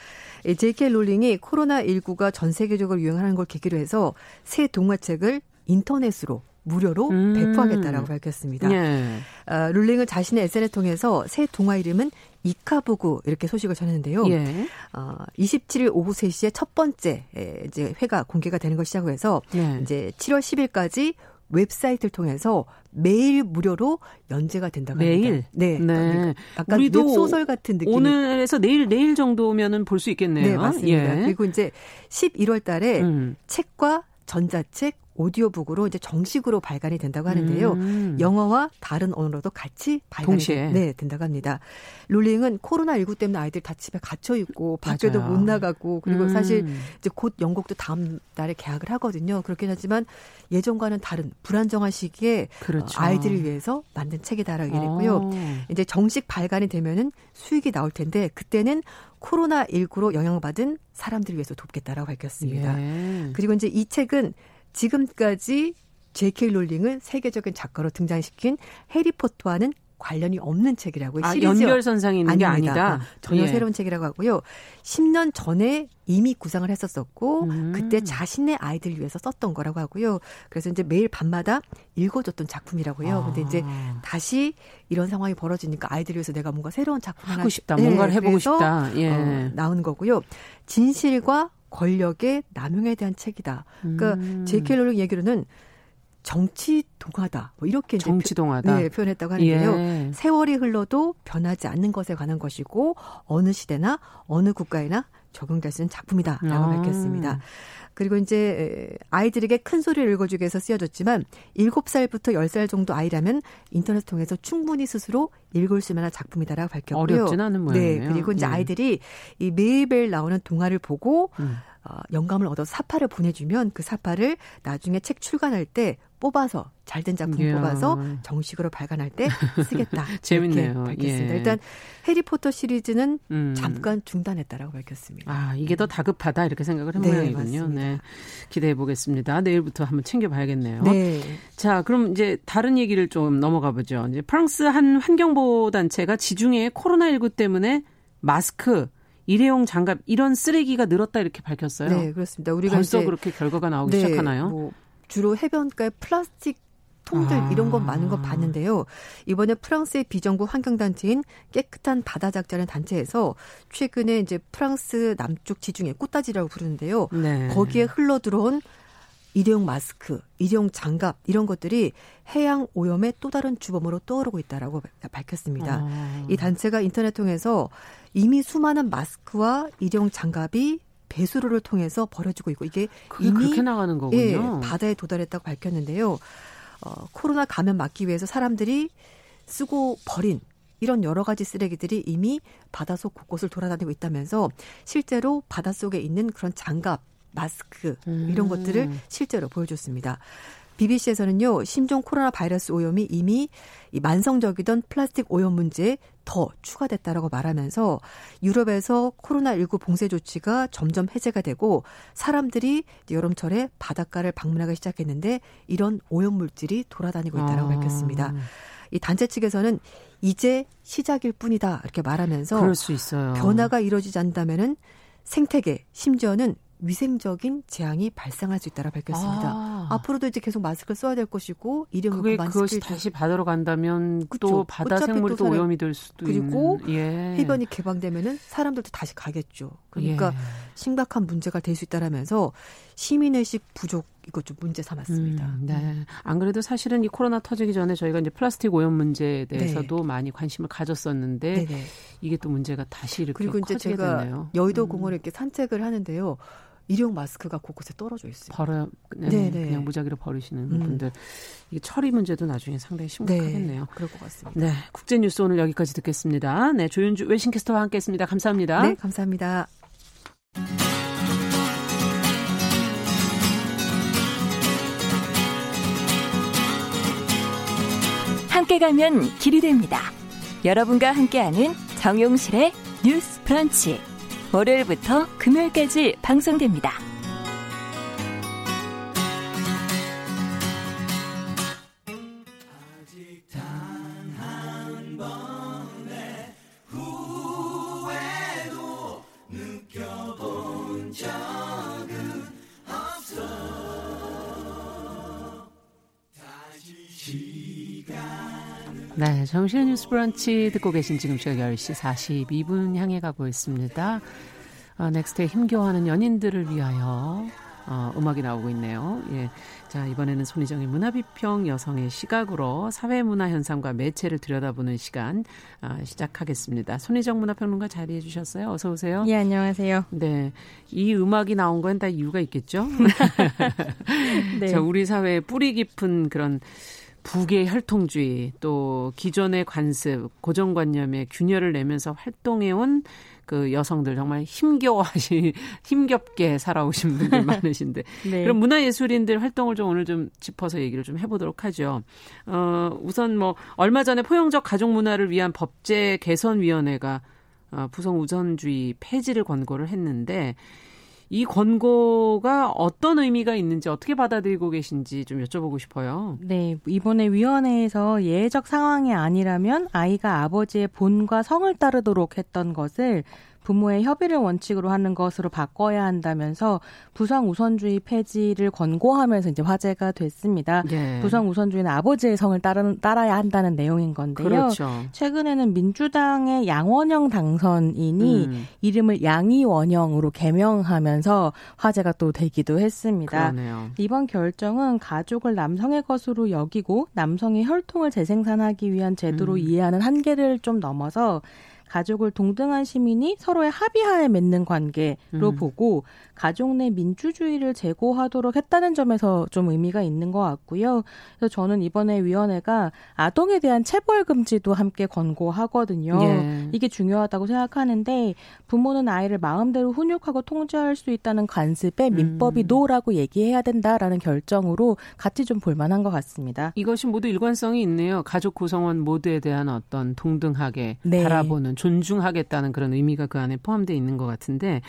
J.K. 롤링이 코로나19가 전 세계적으로 유행하는 걸 계기로 해서 새 동화책을 인터넷으로 무료로 음. 배포하겠다라고 밝혔습니다. 예. 어, 룰링은 자신의 SNS 통해서 새 동화 이름은 이카부구 이렇게 소식을 전했는데요. 예. 어, 27일 오후 3시에 첫 번째 이제 회가 공개가 되는 걸 시작으로 해서 예. 이제 7월 10일까지 웹사이트를 통해서 매일 무료로 연재가 된다고 매일? 합니다. 네. 네. 그러니까 약간 우리도 웹소설 같은 느낌. 오늘에서 내일 내일 정도면은 볼 수 있겠네요. 네, 맞습니다. 예. 그리고 이제 11월 달에 음. 책과 전자책, 오디오북으로 이제 정식으로 발간이 된다고 하는데요. 음. 영어와 다른 언어로도 같이 발간이 동시에. 네, 된다고 합니다. 룰링은 코로나19 때문에 아이들 다 집에 갇혀 있고 밖에도. 못 나가고 그리고 음. 사실 이제 곧 영국도 다음 달에 개학을 하거든요. 그렇긴 하지만 예전과는 다른 불안정한 시기에 그렇죠. 아이들을 위해서 만든 책이다라고 얘기했고요. 어. 이제 정식 발간이 되면은 수익이 나올 텐데 그때는 코로나19로 영향받은 사람들을 위해서 돕겠다라고 밝혔습니다. 예. 그리고 이제 이 책은 지금까지 J.K. 롤링을 세계적인 작가로 등장시킨 해리포터와는 관련이 없는 책이라고 아, 연결선상이 있는 아닙니다. 게 아니다. 전혀 예. 새로운 책이라고 하고요. 10년 전에 이미 구상을 했었었고 음. 그때 자신의 아이들 위해서 썼던 거라고 하고요. 그래서 이제 매일 밤마다 읽어줬던 작품이라고요. 아. 근데 이제 다시 이런 상황이 벌어지니까 아이들 위해서 내가 뭔가 새로운 작품 하고 싶다. 네, 뭔가를 해보고 싶다. 예. 어, 나오는 거고요. 진실과 권력의 남용에 대한 책이다. 그러니까 음. 제이케 롤링 얘기로는 정치 동화다. 뭐 이렇게 정치 동화다. 네, 표현했다고 하는데요. 예. 세월이 흘러도 변하지 않는 것에 관한 것이고 어느 시대나 어느 국가에나 적용될 수 있는 작품이다라고 아. 밝혔습니다. 그리고 이제 아이들에게 큰 소리를 읽어주기 위해서 쓰여졌지만 7살부터 10살 정도 아이라면 인터넷 통해서 충분히 스스로 읽을 수 있는 작품이다라고 밝혔고요. 어렵진 않은 모양이네요. 네, 그리고 이제 예. 아이들이 이 매일매일 나오는 동화를 보고 음. 어, 영감을 얻어서 사파를 보내주면 그 사파를 나중에 책 출간할 때 뽑아서 잘된 작품 이야. 뽑아서 정식으로 발간할 때 [laughs] 쓰겠다. 재밌네요. 밝혔습니다. 예. 일단 해리포터 시리즈는 음. 잠깐 중단했다라고 밝혔습니다. 아 이게 더 다급하다 이렇게 생각을 한 네, 모양이군요. 네, 기대해 보겠습니다. 내일부터 한번 챙겨봐야겠네요. 네. 자 그럼 이제 다른 얘기를 좀 넘어가 보죠. 이제 프랑스 한 환경보호 단체가 지중해 코로나 19 때문에 마스크 일회용 장갑 이런 쓰레기가 늘었다 이렇게 밝혔어요. 네, 그렇습니다. 우리가 벌써 그렇게 결과가 나오기 네, 시작하나요? 뭐 주로 해변가에 플라스틱 통들 아. 이런 건 많은 거 봤는데요. 이번에 프랑스의 비정부 환경단체인 깨끗한 바다 작자는 단체에서 최근에 이제 프랑스 남쪽 지중해 꽃다지라고 부르는데요. 네. 거기에 흘러 들어온 일회용 마스크, 일회용 장갑 이런 것들이 해양 오염의 또 다른 주범으로 떠오르고 있다라고 밝혔습니다. 아. 이 단체가 인터넷 통해서 이미 수많은 마스크와 일회용 장갑이 배수로를 통해서 버려지고 있고 이게 이미 그렇게 나가는 거군요. 예, 바다에 도달했다고 밝혔는데요. 어, 코로나 감염 막기 위해서 사람들이 쓰고 버린 이런 여러 가지 쓰레기들이 이미 바닷속 곳곳을 돌아다니고 있다면서 실제로 바닷속에 있는 그런 장갑, 마스크 이런 음. 것들을 실제로 보여줬습니다. BBC에서는요, 신종 코로나 바이러스 오염이 이미 이 만성적이던 플라스틱 오염 문제에 더 추가됐다라고 말하면서 유럽에서 코로나19 봉쇄 조치가 점점 해제가 되고 사람들이 여름철에 바닷가를 방문하기 시작했는데 이런 오염 물질이 돌아다니고 있다라고 아. 밝혔습니다. 이 단체 측에서는 이제 시작일 뿐이다 이렇게 말하면서 변화가 이루어지지 않는다면은 생태계 심지어는 위생적인 재앙이 발생할 수 있다라 밝혔습니다. 아. 앞으로도 이제 계속 마스크를 써야 될 것이고 이름 그게 그것이 다시 바다로 간다면 그쵸. 또 바다 생물이 또 오염이 될 수도 그리고 있는. 예. 해변이 개방되면은 사람들도 다시 가겠죠. 그러니까 예. 심각한 문제가 될 수 있다라면서 시민의식 부족 이것 좀 문제 삼았습니다. 음, 네. 안 그래도 사실은 이 코로나 터지기 전에 저희가 이제 플라스틱 오염 문제에 대해서도 네. 많이 관심을 가졌었는데 네네. 이게 또 문제가 다시 이렇게 그리고 이제 제가 됐네요. 여의도 음. 공원에 이렇게 산책을 하는데요. 일용 마스크가 곳곳에 떨어져 있어요. 버려 그냥, 네, 네. 그냥 무작위로 버리시는 음. 분들 이게 처리 문제도 나중에 상당히 심각하겠네요. 네, 그럴 것 같습니다. 네, 국제 뉴스 오늘 여기까지 듣겠습니다. 네, 조윤주 외신캐스터와 함께했습니다. 감사합니다. 네, 감사합니다. 함께 가면 길이 됩니다. 여러분과 함께하는 정용실의 뉴스 브런치. 월요일부터 금요일까지 방송됩니다. 네, 정신의 뉴스 브런치 듣고 계신 지금 시각 10시 42분 향해 가고 있습니다. 어, 넥스트의 힘겨워하는 연인들을 위하여 어, 음악이 나오고 있네요. 예. 자, 이번에는 손희정의 문화비평 여성의 시각으로 사회문화 현상과 매체를 들여다보는 시간 어, 시작하겠습니다. 손희정 문화평론가 자리해 주셨어요. 어서 오세요. 예, 안녕하세요. 네. 이 음악이 나온 건 다 이유가 있겠죠? [laughs] 네. [laughs] 자, 우리 사회의 뿌리 깊은 그런 북의 혈통주의 또 기존의 관습 고정관념에 균열을 내면서 활동해온 그 여성들 정말 힘겨워하시 [laughs] 힘겹게 살아오신 분들 [laughs] 많으신데 네. 그럼 문화예술인들 활동을 좀 오늘 좀 짚어서 얘기를 좀 해보도록 하죠. 어 우선 뭐 얼마 전에 포용적 가족 문화를 위한 법제 개선위원회가 어, 부성 우선주의 폐지를 권고를 했는데 이 권고가 어떤 의미가 있는지 어떻게 받아들이고 계신지 좀 여쭤보고 싶어요. 네, 이번에 위원회에서 예외적 상황이 아니라면 아이가 아버지의 본과 성을 따르도록 했던 것을 부모의 협의를 원칙으로 하는 것으로 바꿔야 한다면서 부성 우선주의 폐지를 권고하면서 이제 화제가 됐습니다. 예. 부성 우선주의는 아버지의 성을 따르, 따라야 한다는 내용인 건데요. 그렇죠. 최근에는 민주당의 양원영 당선인이 음. 이름을 양이원영으로 개명하면서 화제가 또 되기도 했습니다. 그러네요. 이번 결정은 가족을 남성의 것으로 여기고 남성의 혈통을 재생산하기 위한 제도로 음. 이해하는 한계를 좀 넘어서 가족을 동등한 시민이 서로의 합의하에 맺는 관계로 음. 보고 가족 내 민주주의를 제고하도록 했다는 점에서 좀 의미가 있는 것 같고요. 그래서 저는 이번에 위원회가 아동에 대한 체벌 금지도 함께 권고하거든요. 예. 이게 중요하다고 생각하는데 부모는 아이를 마음대로 훈육하고 통제할 수 있다는 관습에 음. 민법이 음. no라고 얘기해야 된다라는 결정으로 같이 좀 볼만한 것 같습니다. 이것이 모두 일관성이 있네요. 가족 구성원 모두에 대한 어떤 동등하게 네. 바라보는 존중하겠다는 그런 의미가 그 안에 포함되어 있는 것 같은데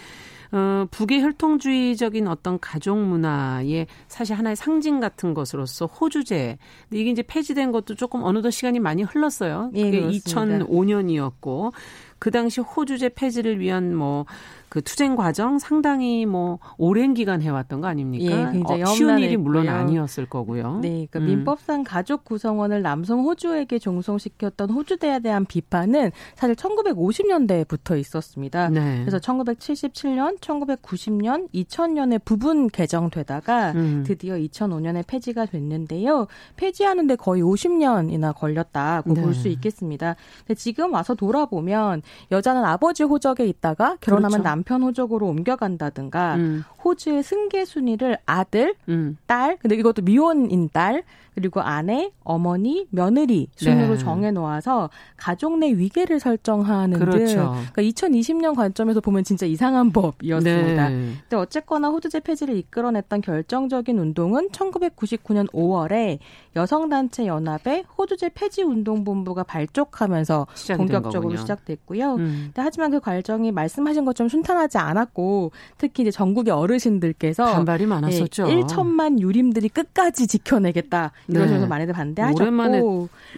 어, 북의 혈통주의적인 어떤 가족 문화의 사실 하나의 상징 같은 것으로서 호주제. 근데 이게 이제 폐지된 것도 조금 어느덧 시간이 많이 흘렀어요. 예, 그게 예, 2005년이었고 그 당시 호주제 폐지를 위한 뭐 그 투쟁 과정 상당히 뭐 오랜 기간 해왔던 거 아닙니까? 예, 굉장히 어, 쉬운 일이 물론 아니었을 거고요. 네, 그러니까 음. 민법상 가족 구성원을 남성 호주에게 종송시켰던 호주대에 대한 비판은 사실 1950년대부터 있었습니다. 네. 그래서 1977년, 1990년, 2000년에 부분 개정되다가 음. 드디어 2005년에 폐지가 됐는데요. 폐지하는데 거의 50년이나 걸렸다고 네. 볼수 있겠습니다. 근데 지금 와서 돌아보면 여자는 아버지 호적에 있다가 결혼하면 그렇죠. 남 남편 호적으로 옮겨간다든가 음. 호주의 승계 순위를 아들, 음. 딸, 근데 이것도 미혼인 딸, 그리고 아내, 어머니, 며느리 순으로 네. 정해 놓아서 가족 내 위계를 설정하는 그렇죠. 등 그러니까 2020년 관점에서 보면 진짜 이상한 [laughs] 법이었습니다. 네. 근데 어쨌거나 호주제 폐지를 이끌어냈던 결정적인 운동은 1999년 5월에 여성단체 연합의 호주제 폐지 운동 본부가 발족하면서 본격적으로 거군요. 시작됐고요. 음. 하지만 그 과정이 말씀하신 것처럼 순탄하지 않았고 특히 이제 전국의 어르신들께서 반발이 많았었죠. 예, 1천만 유림들이 끝까지 지켜내겠다 이러면서 네. 많이들 반대하셨고 오랜만에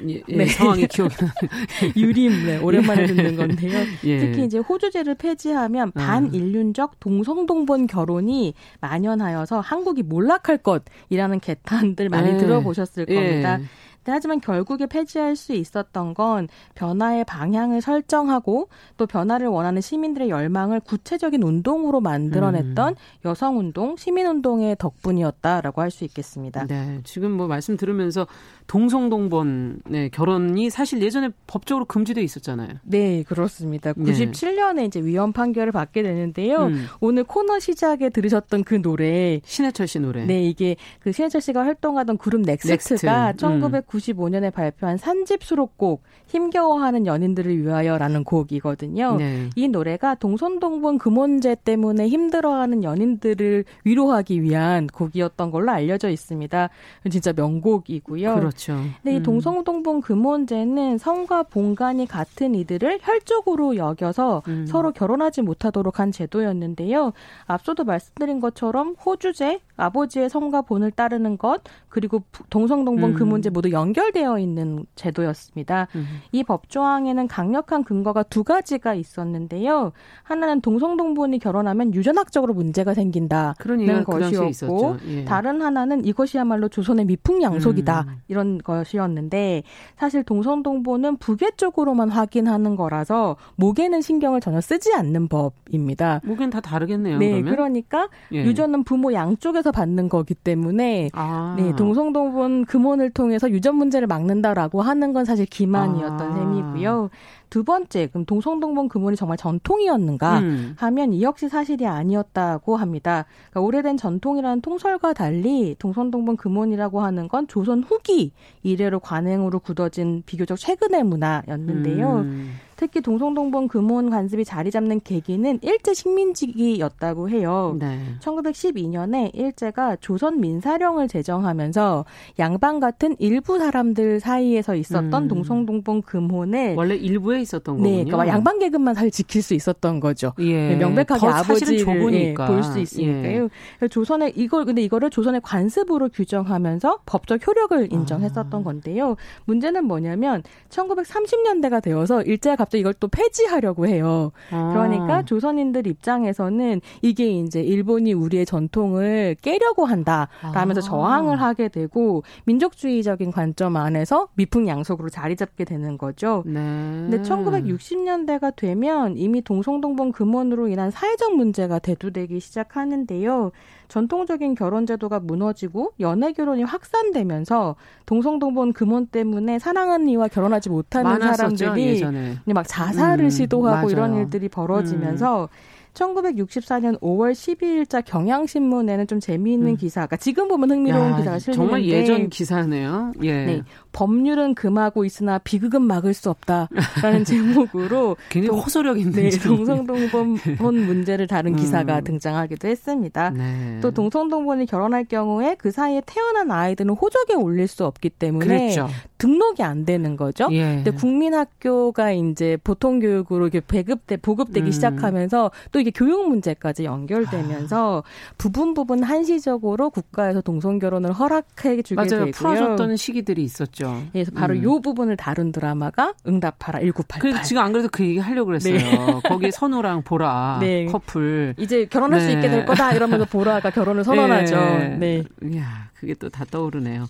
예, 예, 네. 상황이 기억이 [laughs] 유림 네, 오랜만에 듣는 건데요. [laughs] 예. 특히 이제 호주제를 폐지하면 아. 반인륜적 동성동본 결혼이 만연하여서 한국이 몰락할 것이라는 개탄들 많이 네. 들어보셨을 겁니다. 예. 하지만 결국에 폐지할 수 있었던 건 변화의 방향을 설정하고 또 변화를 원하는 시민들의 열망을 구체적인 운동으로 만들어냈던 음. 여성운동, 시민운동의 덕분이었다라고 할 수 있겠습니다. 네, 지금 뭐 말씀 들으면서 동성동본의 결혼이 사실 예전에 법적으로 금지돼 있었잖아요. 네, 그렇습니다. 97년에 네. 이제 위헌 판결을 받게 되는데요. 음. 오늘 코너 시작에 들으셨던 그 노래 신해철 씨 노래. 네, 이게 그 신해철 씨가 활동하던 그룹 넥스트가 넥스트. 음. 1995년에 발표한 3집 수록곡 힘겨워하는 연인들을 위하여라는 곡이거든요. 네. 이 노래가 동성동본 그 문제 때문에 힘들어하는 연인들을 위로하기 위한 곡이었던 걸로 알려져 있습니다. 진짜 명곡이고요. 그렇죠. 근데 이 음. 동성동본 그 문제는 성과 본관이 같은 이들을 혈족으로 여겨서 음. 서로 결혼하지 못하도록 한 제도였는데요. 앞서도 말씀드린 것처럼 호주제, 아버지의 성과 본을 따르는 것, 그리고 동성동본 그 음. 그 문제 모두 연결되어 있는 제도였습니다. 음. 이 법조항에는 강력한 근거가 두 가지가 있었는데요. 하나는 동성동본이 결혼하면 유전학적으로 문제가 생긴다는 그러니까 그 것이었고, 그 예. 다른 하나는 이것이야말로 조선의 미풍양속이다 음. 이런 것이었는데 사실 동성동본은 부계 쪽으로만 확인하는 거라서 목에는 신경을 전혀 쓰지 않는 법입니다. 목엔 다 다르겠네요. 네, 그러면? 그러니까 예. 유전은 부모 양쪽에서 받는 거기 때문에 아. 네, 동성동본 금혼을 통해서 유전 문제를 막는다라고 하는 건 사실 기만이었. 있었던 아. 셈이고요. 두 번째, 그럼 동성동본 금혼이 정말 전통이었는가 음. 하면 이 역시 사실이 아니었다고 합니다. 그러니까 오래된 전통이라는 통설과 달리 동성동본 금혼이라고 하는 건 조선 후기 이래로 관행으로 굳어진 비교적 최근의 문화였는데요. 음. 특히 동성동본 금혼 관습이 자리 잡는 계기는 일제 식민지기였다고 해요. 네. 1912년에 일제가 조선 민사령을 제정하면서 양반 같은 일부 사람들 사이에서 있었던 음. 동성동본 금혼을 원래 일부에 있었던 거군요. 네, 그러니까 양반 계급만 사실 지킬 수 있었던 거죠. 예. 네, 명백하게 아버지를 예, 볼수 있으니까요. 예. 조선의 이걸 근데 이거를 조선의 관습으로 규정하면서 법적 효력을 인정했었던 아. 건데요. 문제는 뭐냐면 1930년대가 되어서 일제가 갑자기 이걸 또 폐지하려고 해요. 아. 그러니까 조선인들 입장에서는 이게 이제 일본이 우리의 전통을 깨려고 한다 라면서 아. 저항을 하게 되고 민족주의적인 관점 안에서 미풍양속으로 자리 잡게 되는 거죠. 네. 근데 1960년대가 되면 이미 동성동본 금원으로 인한 사회적 문제가 대두되기 시작하는데요. 전통적인 결혼 제도가 무너지고 연애 결혼이 확산되면서 동성동본 금혼 때문에 사랑하는 이와 결혼하지 못하는 사람들이 예전에. 막 자살을 음, 시도하고 맞아요. 이런 일들이 벌어지면서 음. 1964년 5월 12일자 경향신문에는 좀 재미있는 음. 기사가 그러니까 지금 보면 흥미로운 야, 기사가 실리는데 정말 예전 기사네요. 예. 네. 법률은 금하고 있으나 비극은 막을 수 없다라는 [laughs] 제목으로 굉장히 호소력 있는 네, 동성동본 [laughs] 문제를 다룬 음. 기사가 등장하기도 했습니다. 네. 또 동성동본이 결혼할 경우에 그 사이에 태어난 아이들은 호적에 올릴 수 없기 때문에 그랬죠. 등록이 안 되는 거죠. 예. 근데 국민학교가 이제 보통 교육으로 이렇게 배급돼 보급되기 음. 시작하면서 또 이게 교육 문제까지 연결되면서 아. 부분 부분 한시적으로 국가에서 동성 결혼을 허락해 주게 맞아요. 되고요. 풀어줬던 시기들이 있었죠. 그래서 바로 음. 이 부분을 다룬 드라마가 응답하라 1988. 그래서 지금 안 그래도 그 얘기 하려고 그랬어요. 네. [laughs] 거기에 선우랑 보라 [laughs] 네. 커플 이제 결혼할 네. 수 있게 될 거다 이러면서 보라가 결혼을 선언하죠. 네. 네. 이야, 그게 또 다 떠오르네요.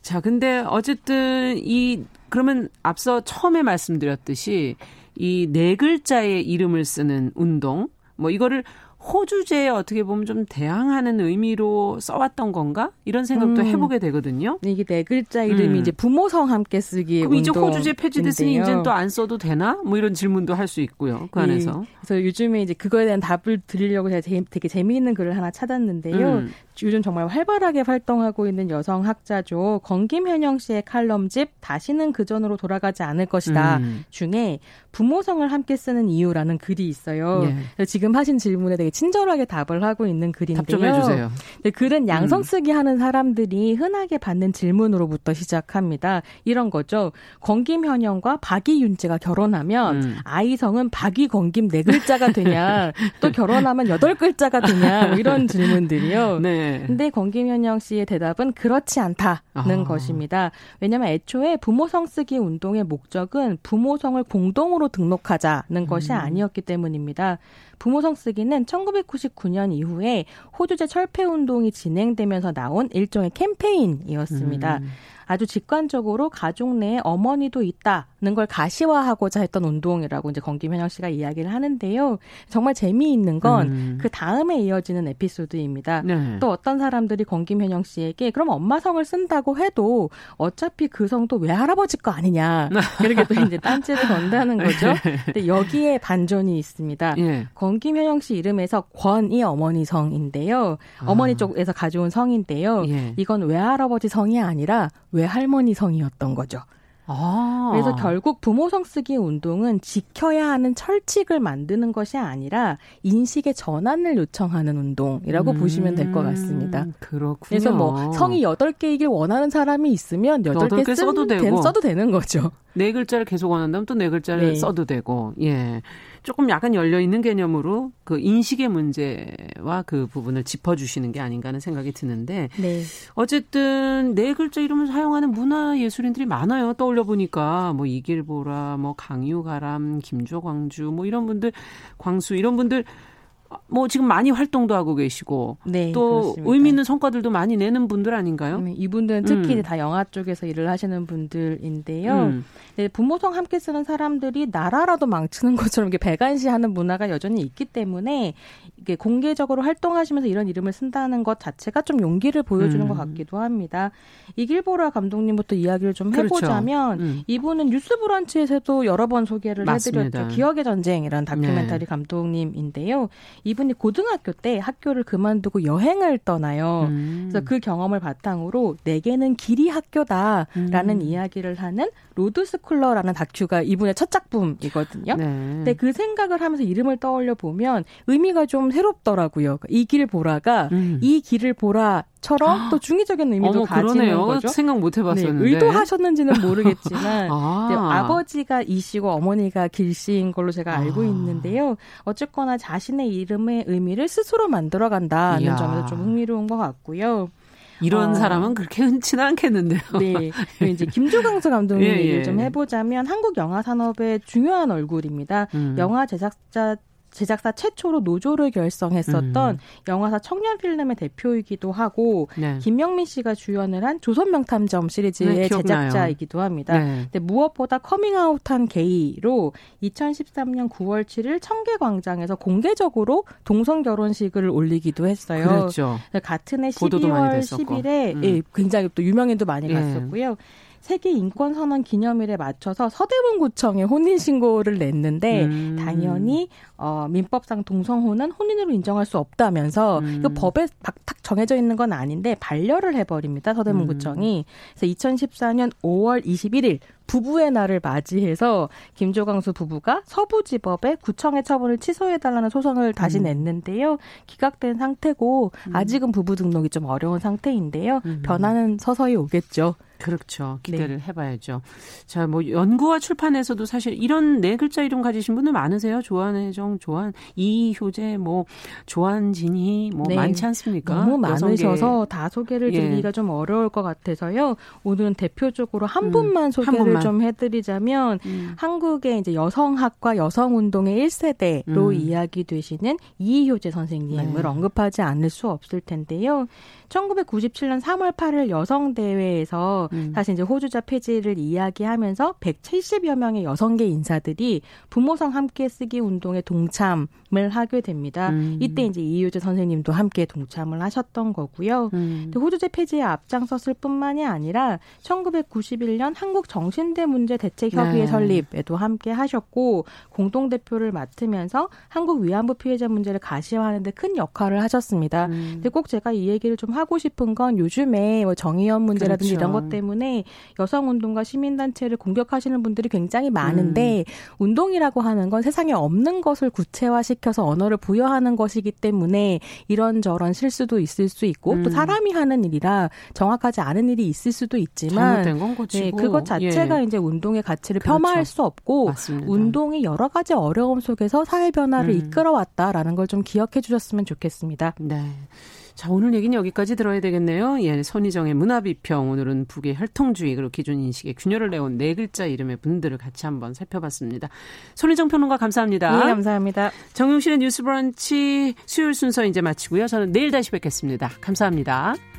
자, 근데 어쨌든 이 그러면 앞서 처음에 말씀드렸듯이 이 네 글자의 이름을 쓰는 운동 뭐 이거를 호주제에 어떻게 보면 좀 대항하는 의미로 써왔던 건가 이런 생각도 음. 해보게 되거든요. 이게 네 글자 이름이 음. 이제 부모성 함께 쓰기. 그럼 이제 호주제 폐지됐으니 이제는 또안 써도 되나? 뭐 이런 질문도 할 수 있고요. 그 안에서. 네. 그래서 요즘에 이제 그거에 대한 답을 드리려고 제가 되게 재미있는 글을 하나 찾았는데요. 음. 요즘 정말 활발하게 활동하고 있는 여성 학자죠. 건김현영 씨의 칼럼집 다시는 그 전으로 돌아가지 않을 것이다 음. 중에 부모성을 함께 쓰는 이유라는 글이 있어요. 예. 지금 하신 질문에 되게 친절하게 답을 하고 있는 글인데요. 답 좀 해주세요. 네, 글은 양성 음. 쓰기 음. 하는 사람들이 흔하게 받는 질문으로부터 시작합니다. 이런 거죠. 건김현영과 박이윤지가 결혼하면 음. 아이 성은 박이건김 네 글자가 되냐, [laughs] 또 결혼하면 여덟 글자가 되냐, 뭐 이런 질문들이요. 네. 네. 근데 권김현영 씨의 대답은 그렇지 않다는 아. 것입니다. 왜냐하면 애초에 부모성 쓰기 운동의 목적은 부모성을 공동으로 등록하자는 것이 음. 아니었기 때문입니다. 부모성 쓰기는 1999년 이후에 호주제 철폐 운동이 진행되면서 나온 일종의 캠페인이었습니다. 음. 아주 직관적으로 가족 내에 어머니도 있다는 걸 가시화하고자 했던 운동이라고 이제 건김현영 씨가 이야기를 하는데요. 정말 재미있는 건그 음. 그 다음에 이어지는 에피소드입니다. 네. 또 어떤 사람들이 건김현영 씨에게 그럼 엄마 성을 쓴다고 해도 어차피 그 성도 외할아버지 거 아니냐 이렇게 또 이제 딴지를 건다는 거죠. 네. 근데 여기에 반전이 있습니다. 예. 건김현영 씨 이름에서 권이 어머니 성인데요. 아. 어머니 쪽에서 가져온 성인데요. 예. 이건 외할아버지 성이 아니라 외할머니 성이었던 거죠. 아. 그래서 결국 부모성 쓰기 운동은 지켜야 하는 철칙을 만드는 것이 아니라 인식의 전환을 요청하는 운동이라고 음, 보시면 될 것 같습니다. 그렇군요. 그래서 뭐 성이 8개이길 원하는 사람이 있으면 8개, 8개 써도 되고 써도 되는 거죠. 네 글자를 계속 원한다면 또 네 글자를 네. 써도 되고. 예. 조금 약간 열려 있는 개념으로 그 인식의 문제와 그 부분을 짚어주시는 게 아닌가 하는 생각이 드는데 네. 어쨌든 네 글자 이름을 사용하는 문화 예술인들이 많아요. 떠올려 보니까 뭐 이길보라, 뭐 강유가람, 김조광주 뭐 이런 분들, 광수 이런 분들 뭐 지금 많이 활동도 하고 계시고 네, 또 그렇습니다. 의미 있는 성과들도 많이 내는 분들 아닌가요? 네, 이분들은 특히 음. 다 영화 쪽에서 일을 하시는 분들인데요. 음. 네, 부모성 함께 쓰는 사람들이 나라라도 망치는 [laughs] 것처럼 이렇게 배관시하는 문화가 여전히 있기 때문에 이게 공개적으로 활동하시면서 이런 이름을 쓴다는 것 자체가 좀 용기를 보여주는 음. 것 같기도 합니다. 이길보라 감독님부터 이야기를 좀 그렇죠. 해보자면 그렇죠. 음. 이분은 뉴스브런치에서도 여러 번 소개를 맞습니다. 해드렸죠. 기억의 전쟁이라는 다큐멘터리 네. 감독님인데요. 이분이 고등학교 때 학교를 그만두고 여행을 떠나요. 음. 그래서 그 경험을 바탕으로 내게는 길이 학교다라는 음. 이야기를 하는 로드스쿨러라는 다큐가 이분의 첫 작품이거든요. 네. 근데 그 생각을 하면서 이름을 떠올려 보면 의미가 좀 새롭더라고요. 이 길 보라가 음. 이 길을 보라 처럼 또 중의적인 의미도 어머, 가지는 그러네요. 거죠. 생각 못 해봤었는데 네, 의도하셨는지는 모르겠지만 [laughs] 아. 버지가 이씨고 어머니가 길씨인 걸로 제가 알고 아. 있는데요. 어쨌거나 자신의 이름의 의미를 스스로 만들어간다는 이야. 점에서 좀 흥미로운 것 같고요. 이런 어. 사람은 그렇게 흔치는 않겠는데요. 네. [laughs] 이제 김조강수 감독님 예, 얘기를 예. 좀 해보자면 한국 영화 산업의 중요한 얼굴입니다. 음. 영화 제작자 제작사 최초로 노조를 결성했었던 음. 영화사 청년 필름의 대표이기도 하고 네. 김명민 씨가 주연을 한 조선 명탐정 시리즈의 네, 제작자이기도 합니다. 네. 근데 무엇보다 커밍아웃한 게이로 2013년 9월 7일 청계 광장에서 공개적으로 동성 결혼식을 올리기도 했어요. 그렇죠. 같은 해 12월 10일에 음. 예, 굉장히 또 유명인도 많이 예. 갔었고요. 세계 인권 선언 기념일에 맞춰서 서대문구청에 혼인 신고를 냈는데 음. 당연히 어 민법상 동성혼은 혼인으로 인정할 수 없다면서 음. 이 법에 막탁 정해져 있는 건 아닌데 반려를 해버립니다 서대문구청이. 음. 그래서 2014년 5월 21일 부부의 날을 맞이해서 김조광수 부부가 서부지법에 구청의 처분을 취소해달라는 소송을 다시 음. 냈는데요. 기각된 상태고 음. 아직은 부부 등록이 좀 어려운 상태인데요. 음. 변화는 서서히 오겠죠. 그렇죠. 기대를 네. 해봐야죠. 자, 뭐 연구와 출판에서도 사실 이런 네 글자 이름 가지신 분들 많으세요. 조한혜정, 조한 이효재, 뭐 조한진희, 뭐 네. 많지 않습니까? 너무 많으셔서 다 소개를 예. 드리기가 예. 좀 어려울 것 같아서요. 오늘은 대표적으로 한 음, 분만 소개를 한 분만. 좀 해드리자면 음. 한국의 이제 여성학과 여성운동의 1세대로 음. 이야기 되시는 이효재 선생님을 네. 언급하지 않을 수 없을 텐데요. 1997년 3월 8일 여성 대회에서 음. 사실 이제 호주자 폐지를 이야기하면서 170여 명의 여성계 인사들이 부모성 함께 쓰기 운동에 동참을 하게 됩니다. 음. 이때 이제 이유재 선생님도 함께 동참을 하셨던 거고요. 음. 호주제 폐지에 앞장섰을 뿐만이 아니라 1991년 한국 정신대 문제 대책 협의회 네. 설립에도 함께 하셨고 공동 대표를 맡으면서 한국 위안부 피해자 문제를 가시화하는 데 큰 역할을 하셨습니다. 음. 근데 꼭 제가 이 얘기를 좀 하고 싶은 건 요즘에 뭐 정의연 문제라든지 그렇죠. 이런 것 때문에 여성 운동가 시민 단체를 공격하시는 분들이 굉장히 많은데 음. 운동이라고 하는 건 세상에 없는 것을 구체화시켜서 언어를 부여하는 것이기 때문에 이런저런 실수도 있을 수 있고 음. 또 사람이 하는 일이라 정확하지 않은 일이 있을 수도 있지만 네, 그것 자체가 예. 이제 운동의 가치를 그렇죠. 폄하할 수 없고 맞습니다. 운동이 여러 가지 어려움 속에서 사회 변화를 음. 이끌어왔다라는 걸 좀 기억해 주셨으면 좋겠습니다. 네. 자, 오늘 얘기는 여기까지 들어야 되겠네요. 예, 손희정의 문화비평. 오늘은 북의 혈통주의, 그리고 기준인식에 균열을 내온 네 글자 이름의 분들을 같이 한번 살펴봤습니다. 손희정 평론가 감사합니다. 네, 감사합니다. 정용실의 뉴스 브런치 수요일 순서 이제 마치고요. 저는 내일 다시 뵙겠습니다. 감사합니다.